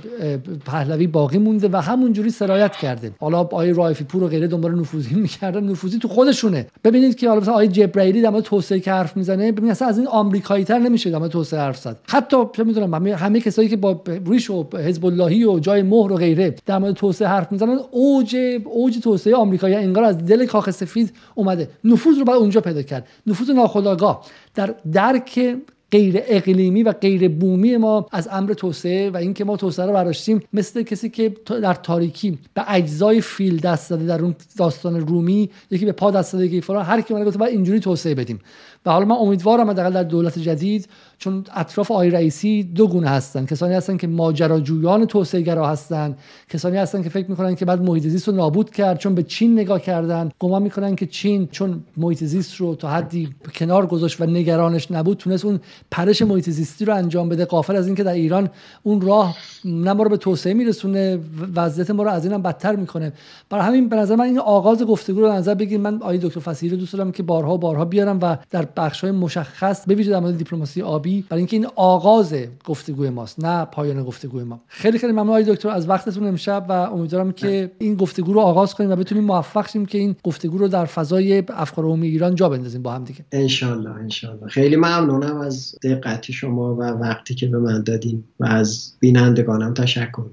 پهلوی باقی مونده و همونجوری سرایت کرده حالا آقای رایفی پور و غیره دنبال نفوذی می‌کردن. نفوذی تو خودشونه. ببینید که حالا مثلا آقای جبرائیلی در مورد توسعه که حرف می‌زنه ببینید اصلا از این آمریکایی تر نمیشه در مورد توسعه حرف زد. حتی چه می‌دونم همه, همه کسایی که با ریش و حزب اللهی و جای مهر و غیره در مورد توسعه حرف می‌زنن اوج اوج توسعه آمریکایی انگار از دل کاخ سفید اومده. نفوذ رو باید اونجا پیدا کرد. نفوذ ناخودآگاه. در درک غیر اقلیمی و غیر بومی ما از امر توسعه و اینکه ما توسعه رو برداشتیم مثل کسی که در تاریکی به اجزای فیل دست زده در اون داستان رومی یکی به پا دست زده فلان هر کی گفته باید اینجوری توسعه بدیم. و حالا من امیدوارم حداقل در دولت جدید چون اطراف آقای رئیسی دو گونه هستن. کسانی هستن که ماجراجویان توسعه گرا هستن. کسانی هستن که فکر می‌کنن که بعد محیط زیست رو نابود کرد چون به چین نگاه کردن. گمان می‌کنن که چین چون محیط زیست رو تا حدی کنار گذاشت و نگرانش نبود تونست اون پرش محیط زیستی رو انجام بده. قافل از اینکه در ایران اون راه نه ما رو به توسعه میرسونه وضعیت ما رو از اینم بدتر می‌کنه. برای همین به نظر من این آغاز گفتگو رو نظر بگیر من آقای دکتر فصیحی رو دوست دارم که بارها بارها بیارم و در بخش های مشخص به ویژه در مورد دیپلماسی آبی برای اینکه این آغاز گفتگوی ماست نه پایان گفتگوی ما. خیلی خیلی ممنون دکتر از وقتتون امشب و امیدوارم که این گفتگو رو آغاز کنیم و بتونیم موفق شیم که این گفتگو رو در فضای افکار عمومی ایران جا بندازیم با هم دیگه. ان ان خیلی ممنونم از دقت شما و وقتی که به من دادین و از بینندگانم تشکر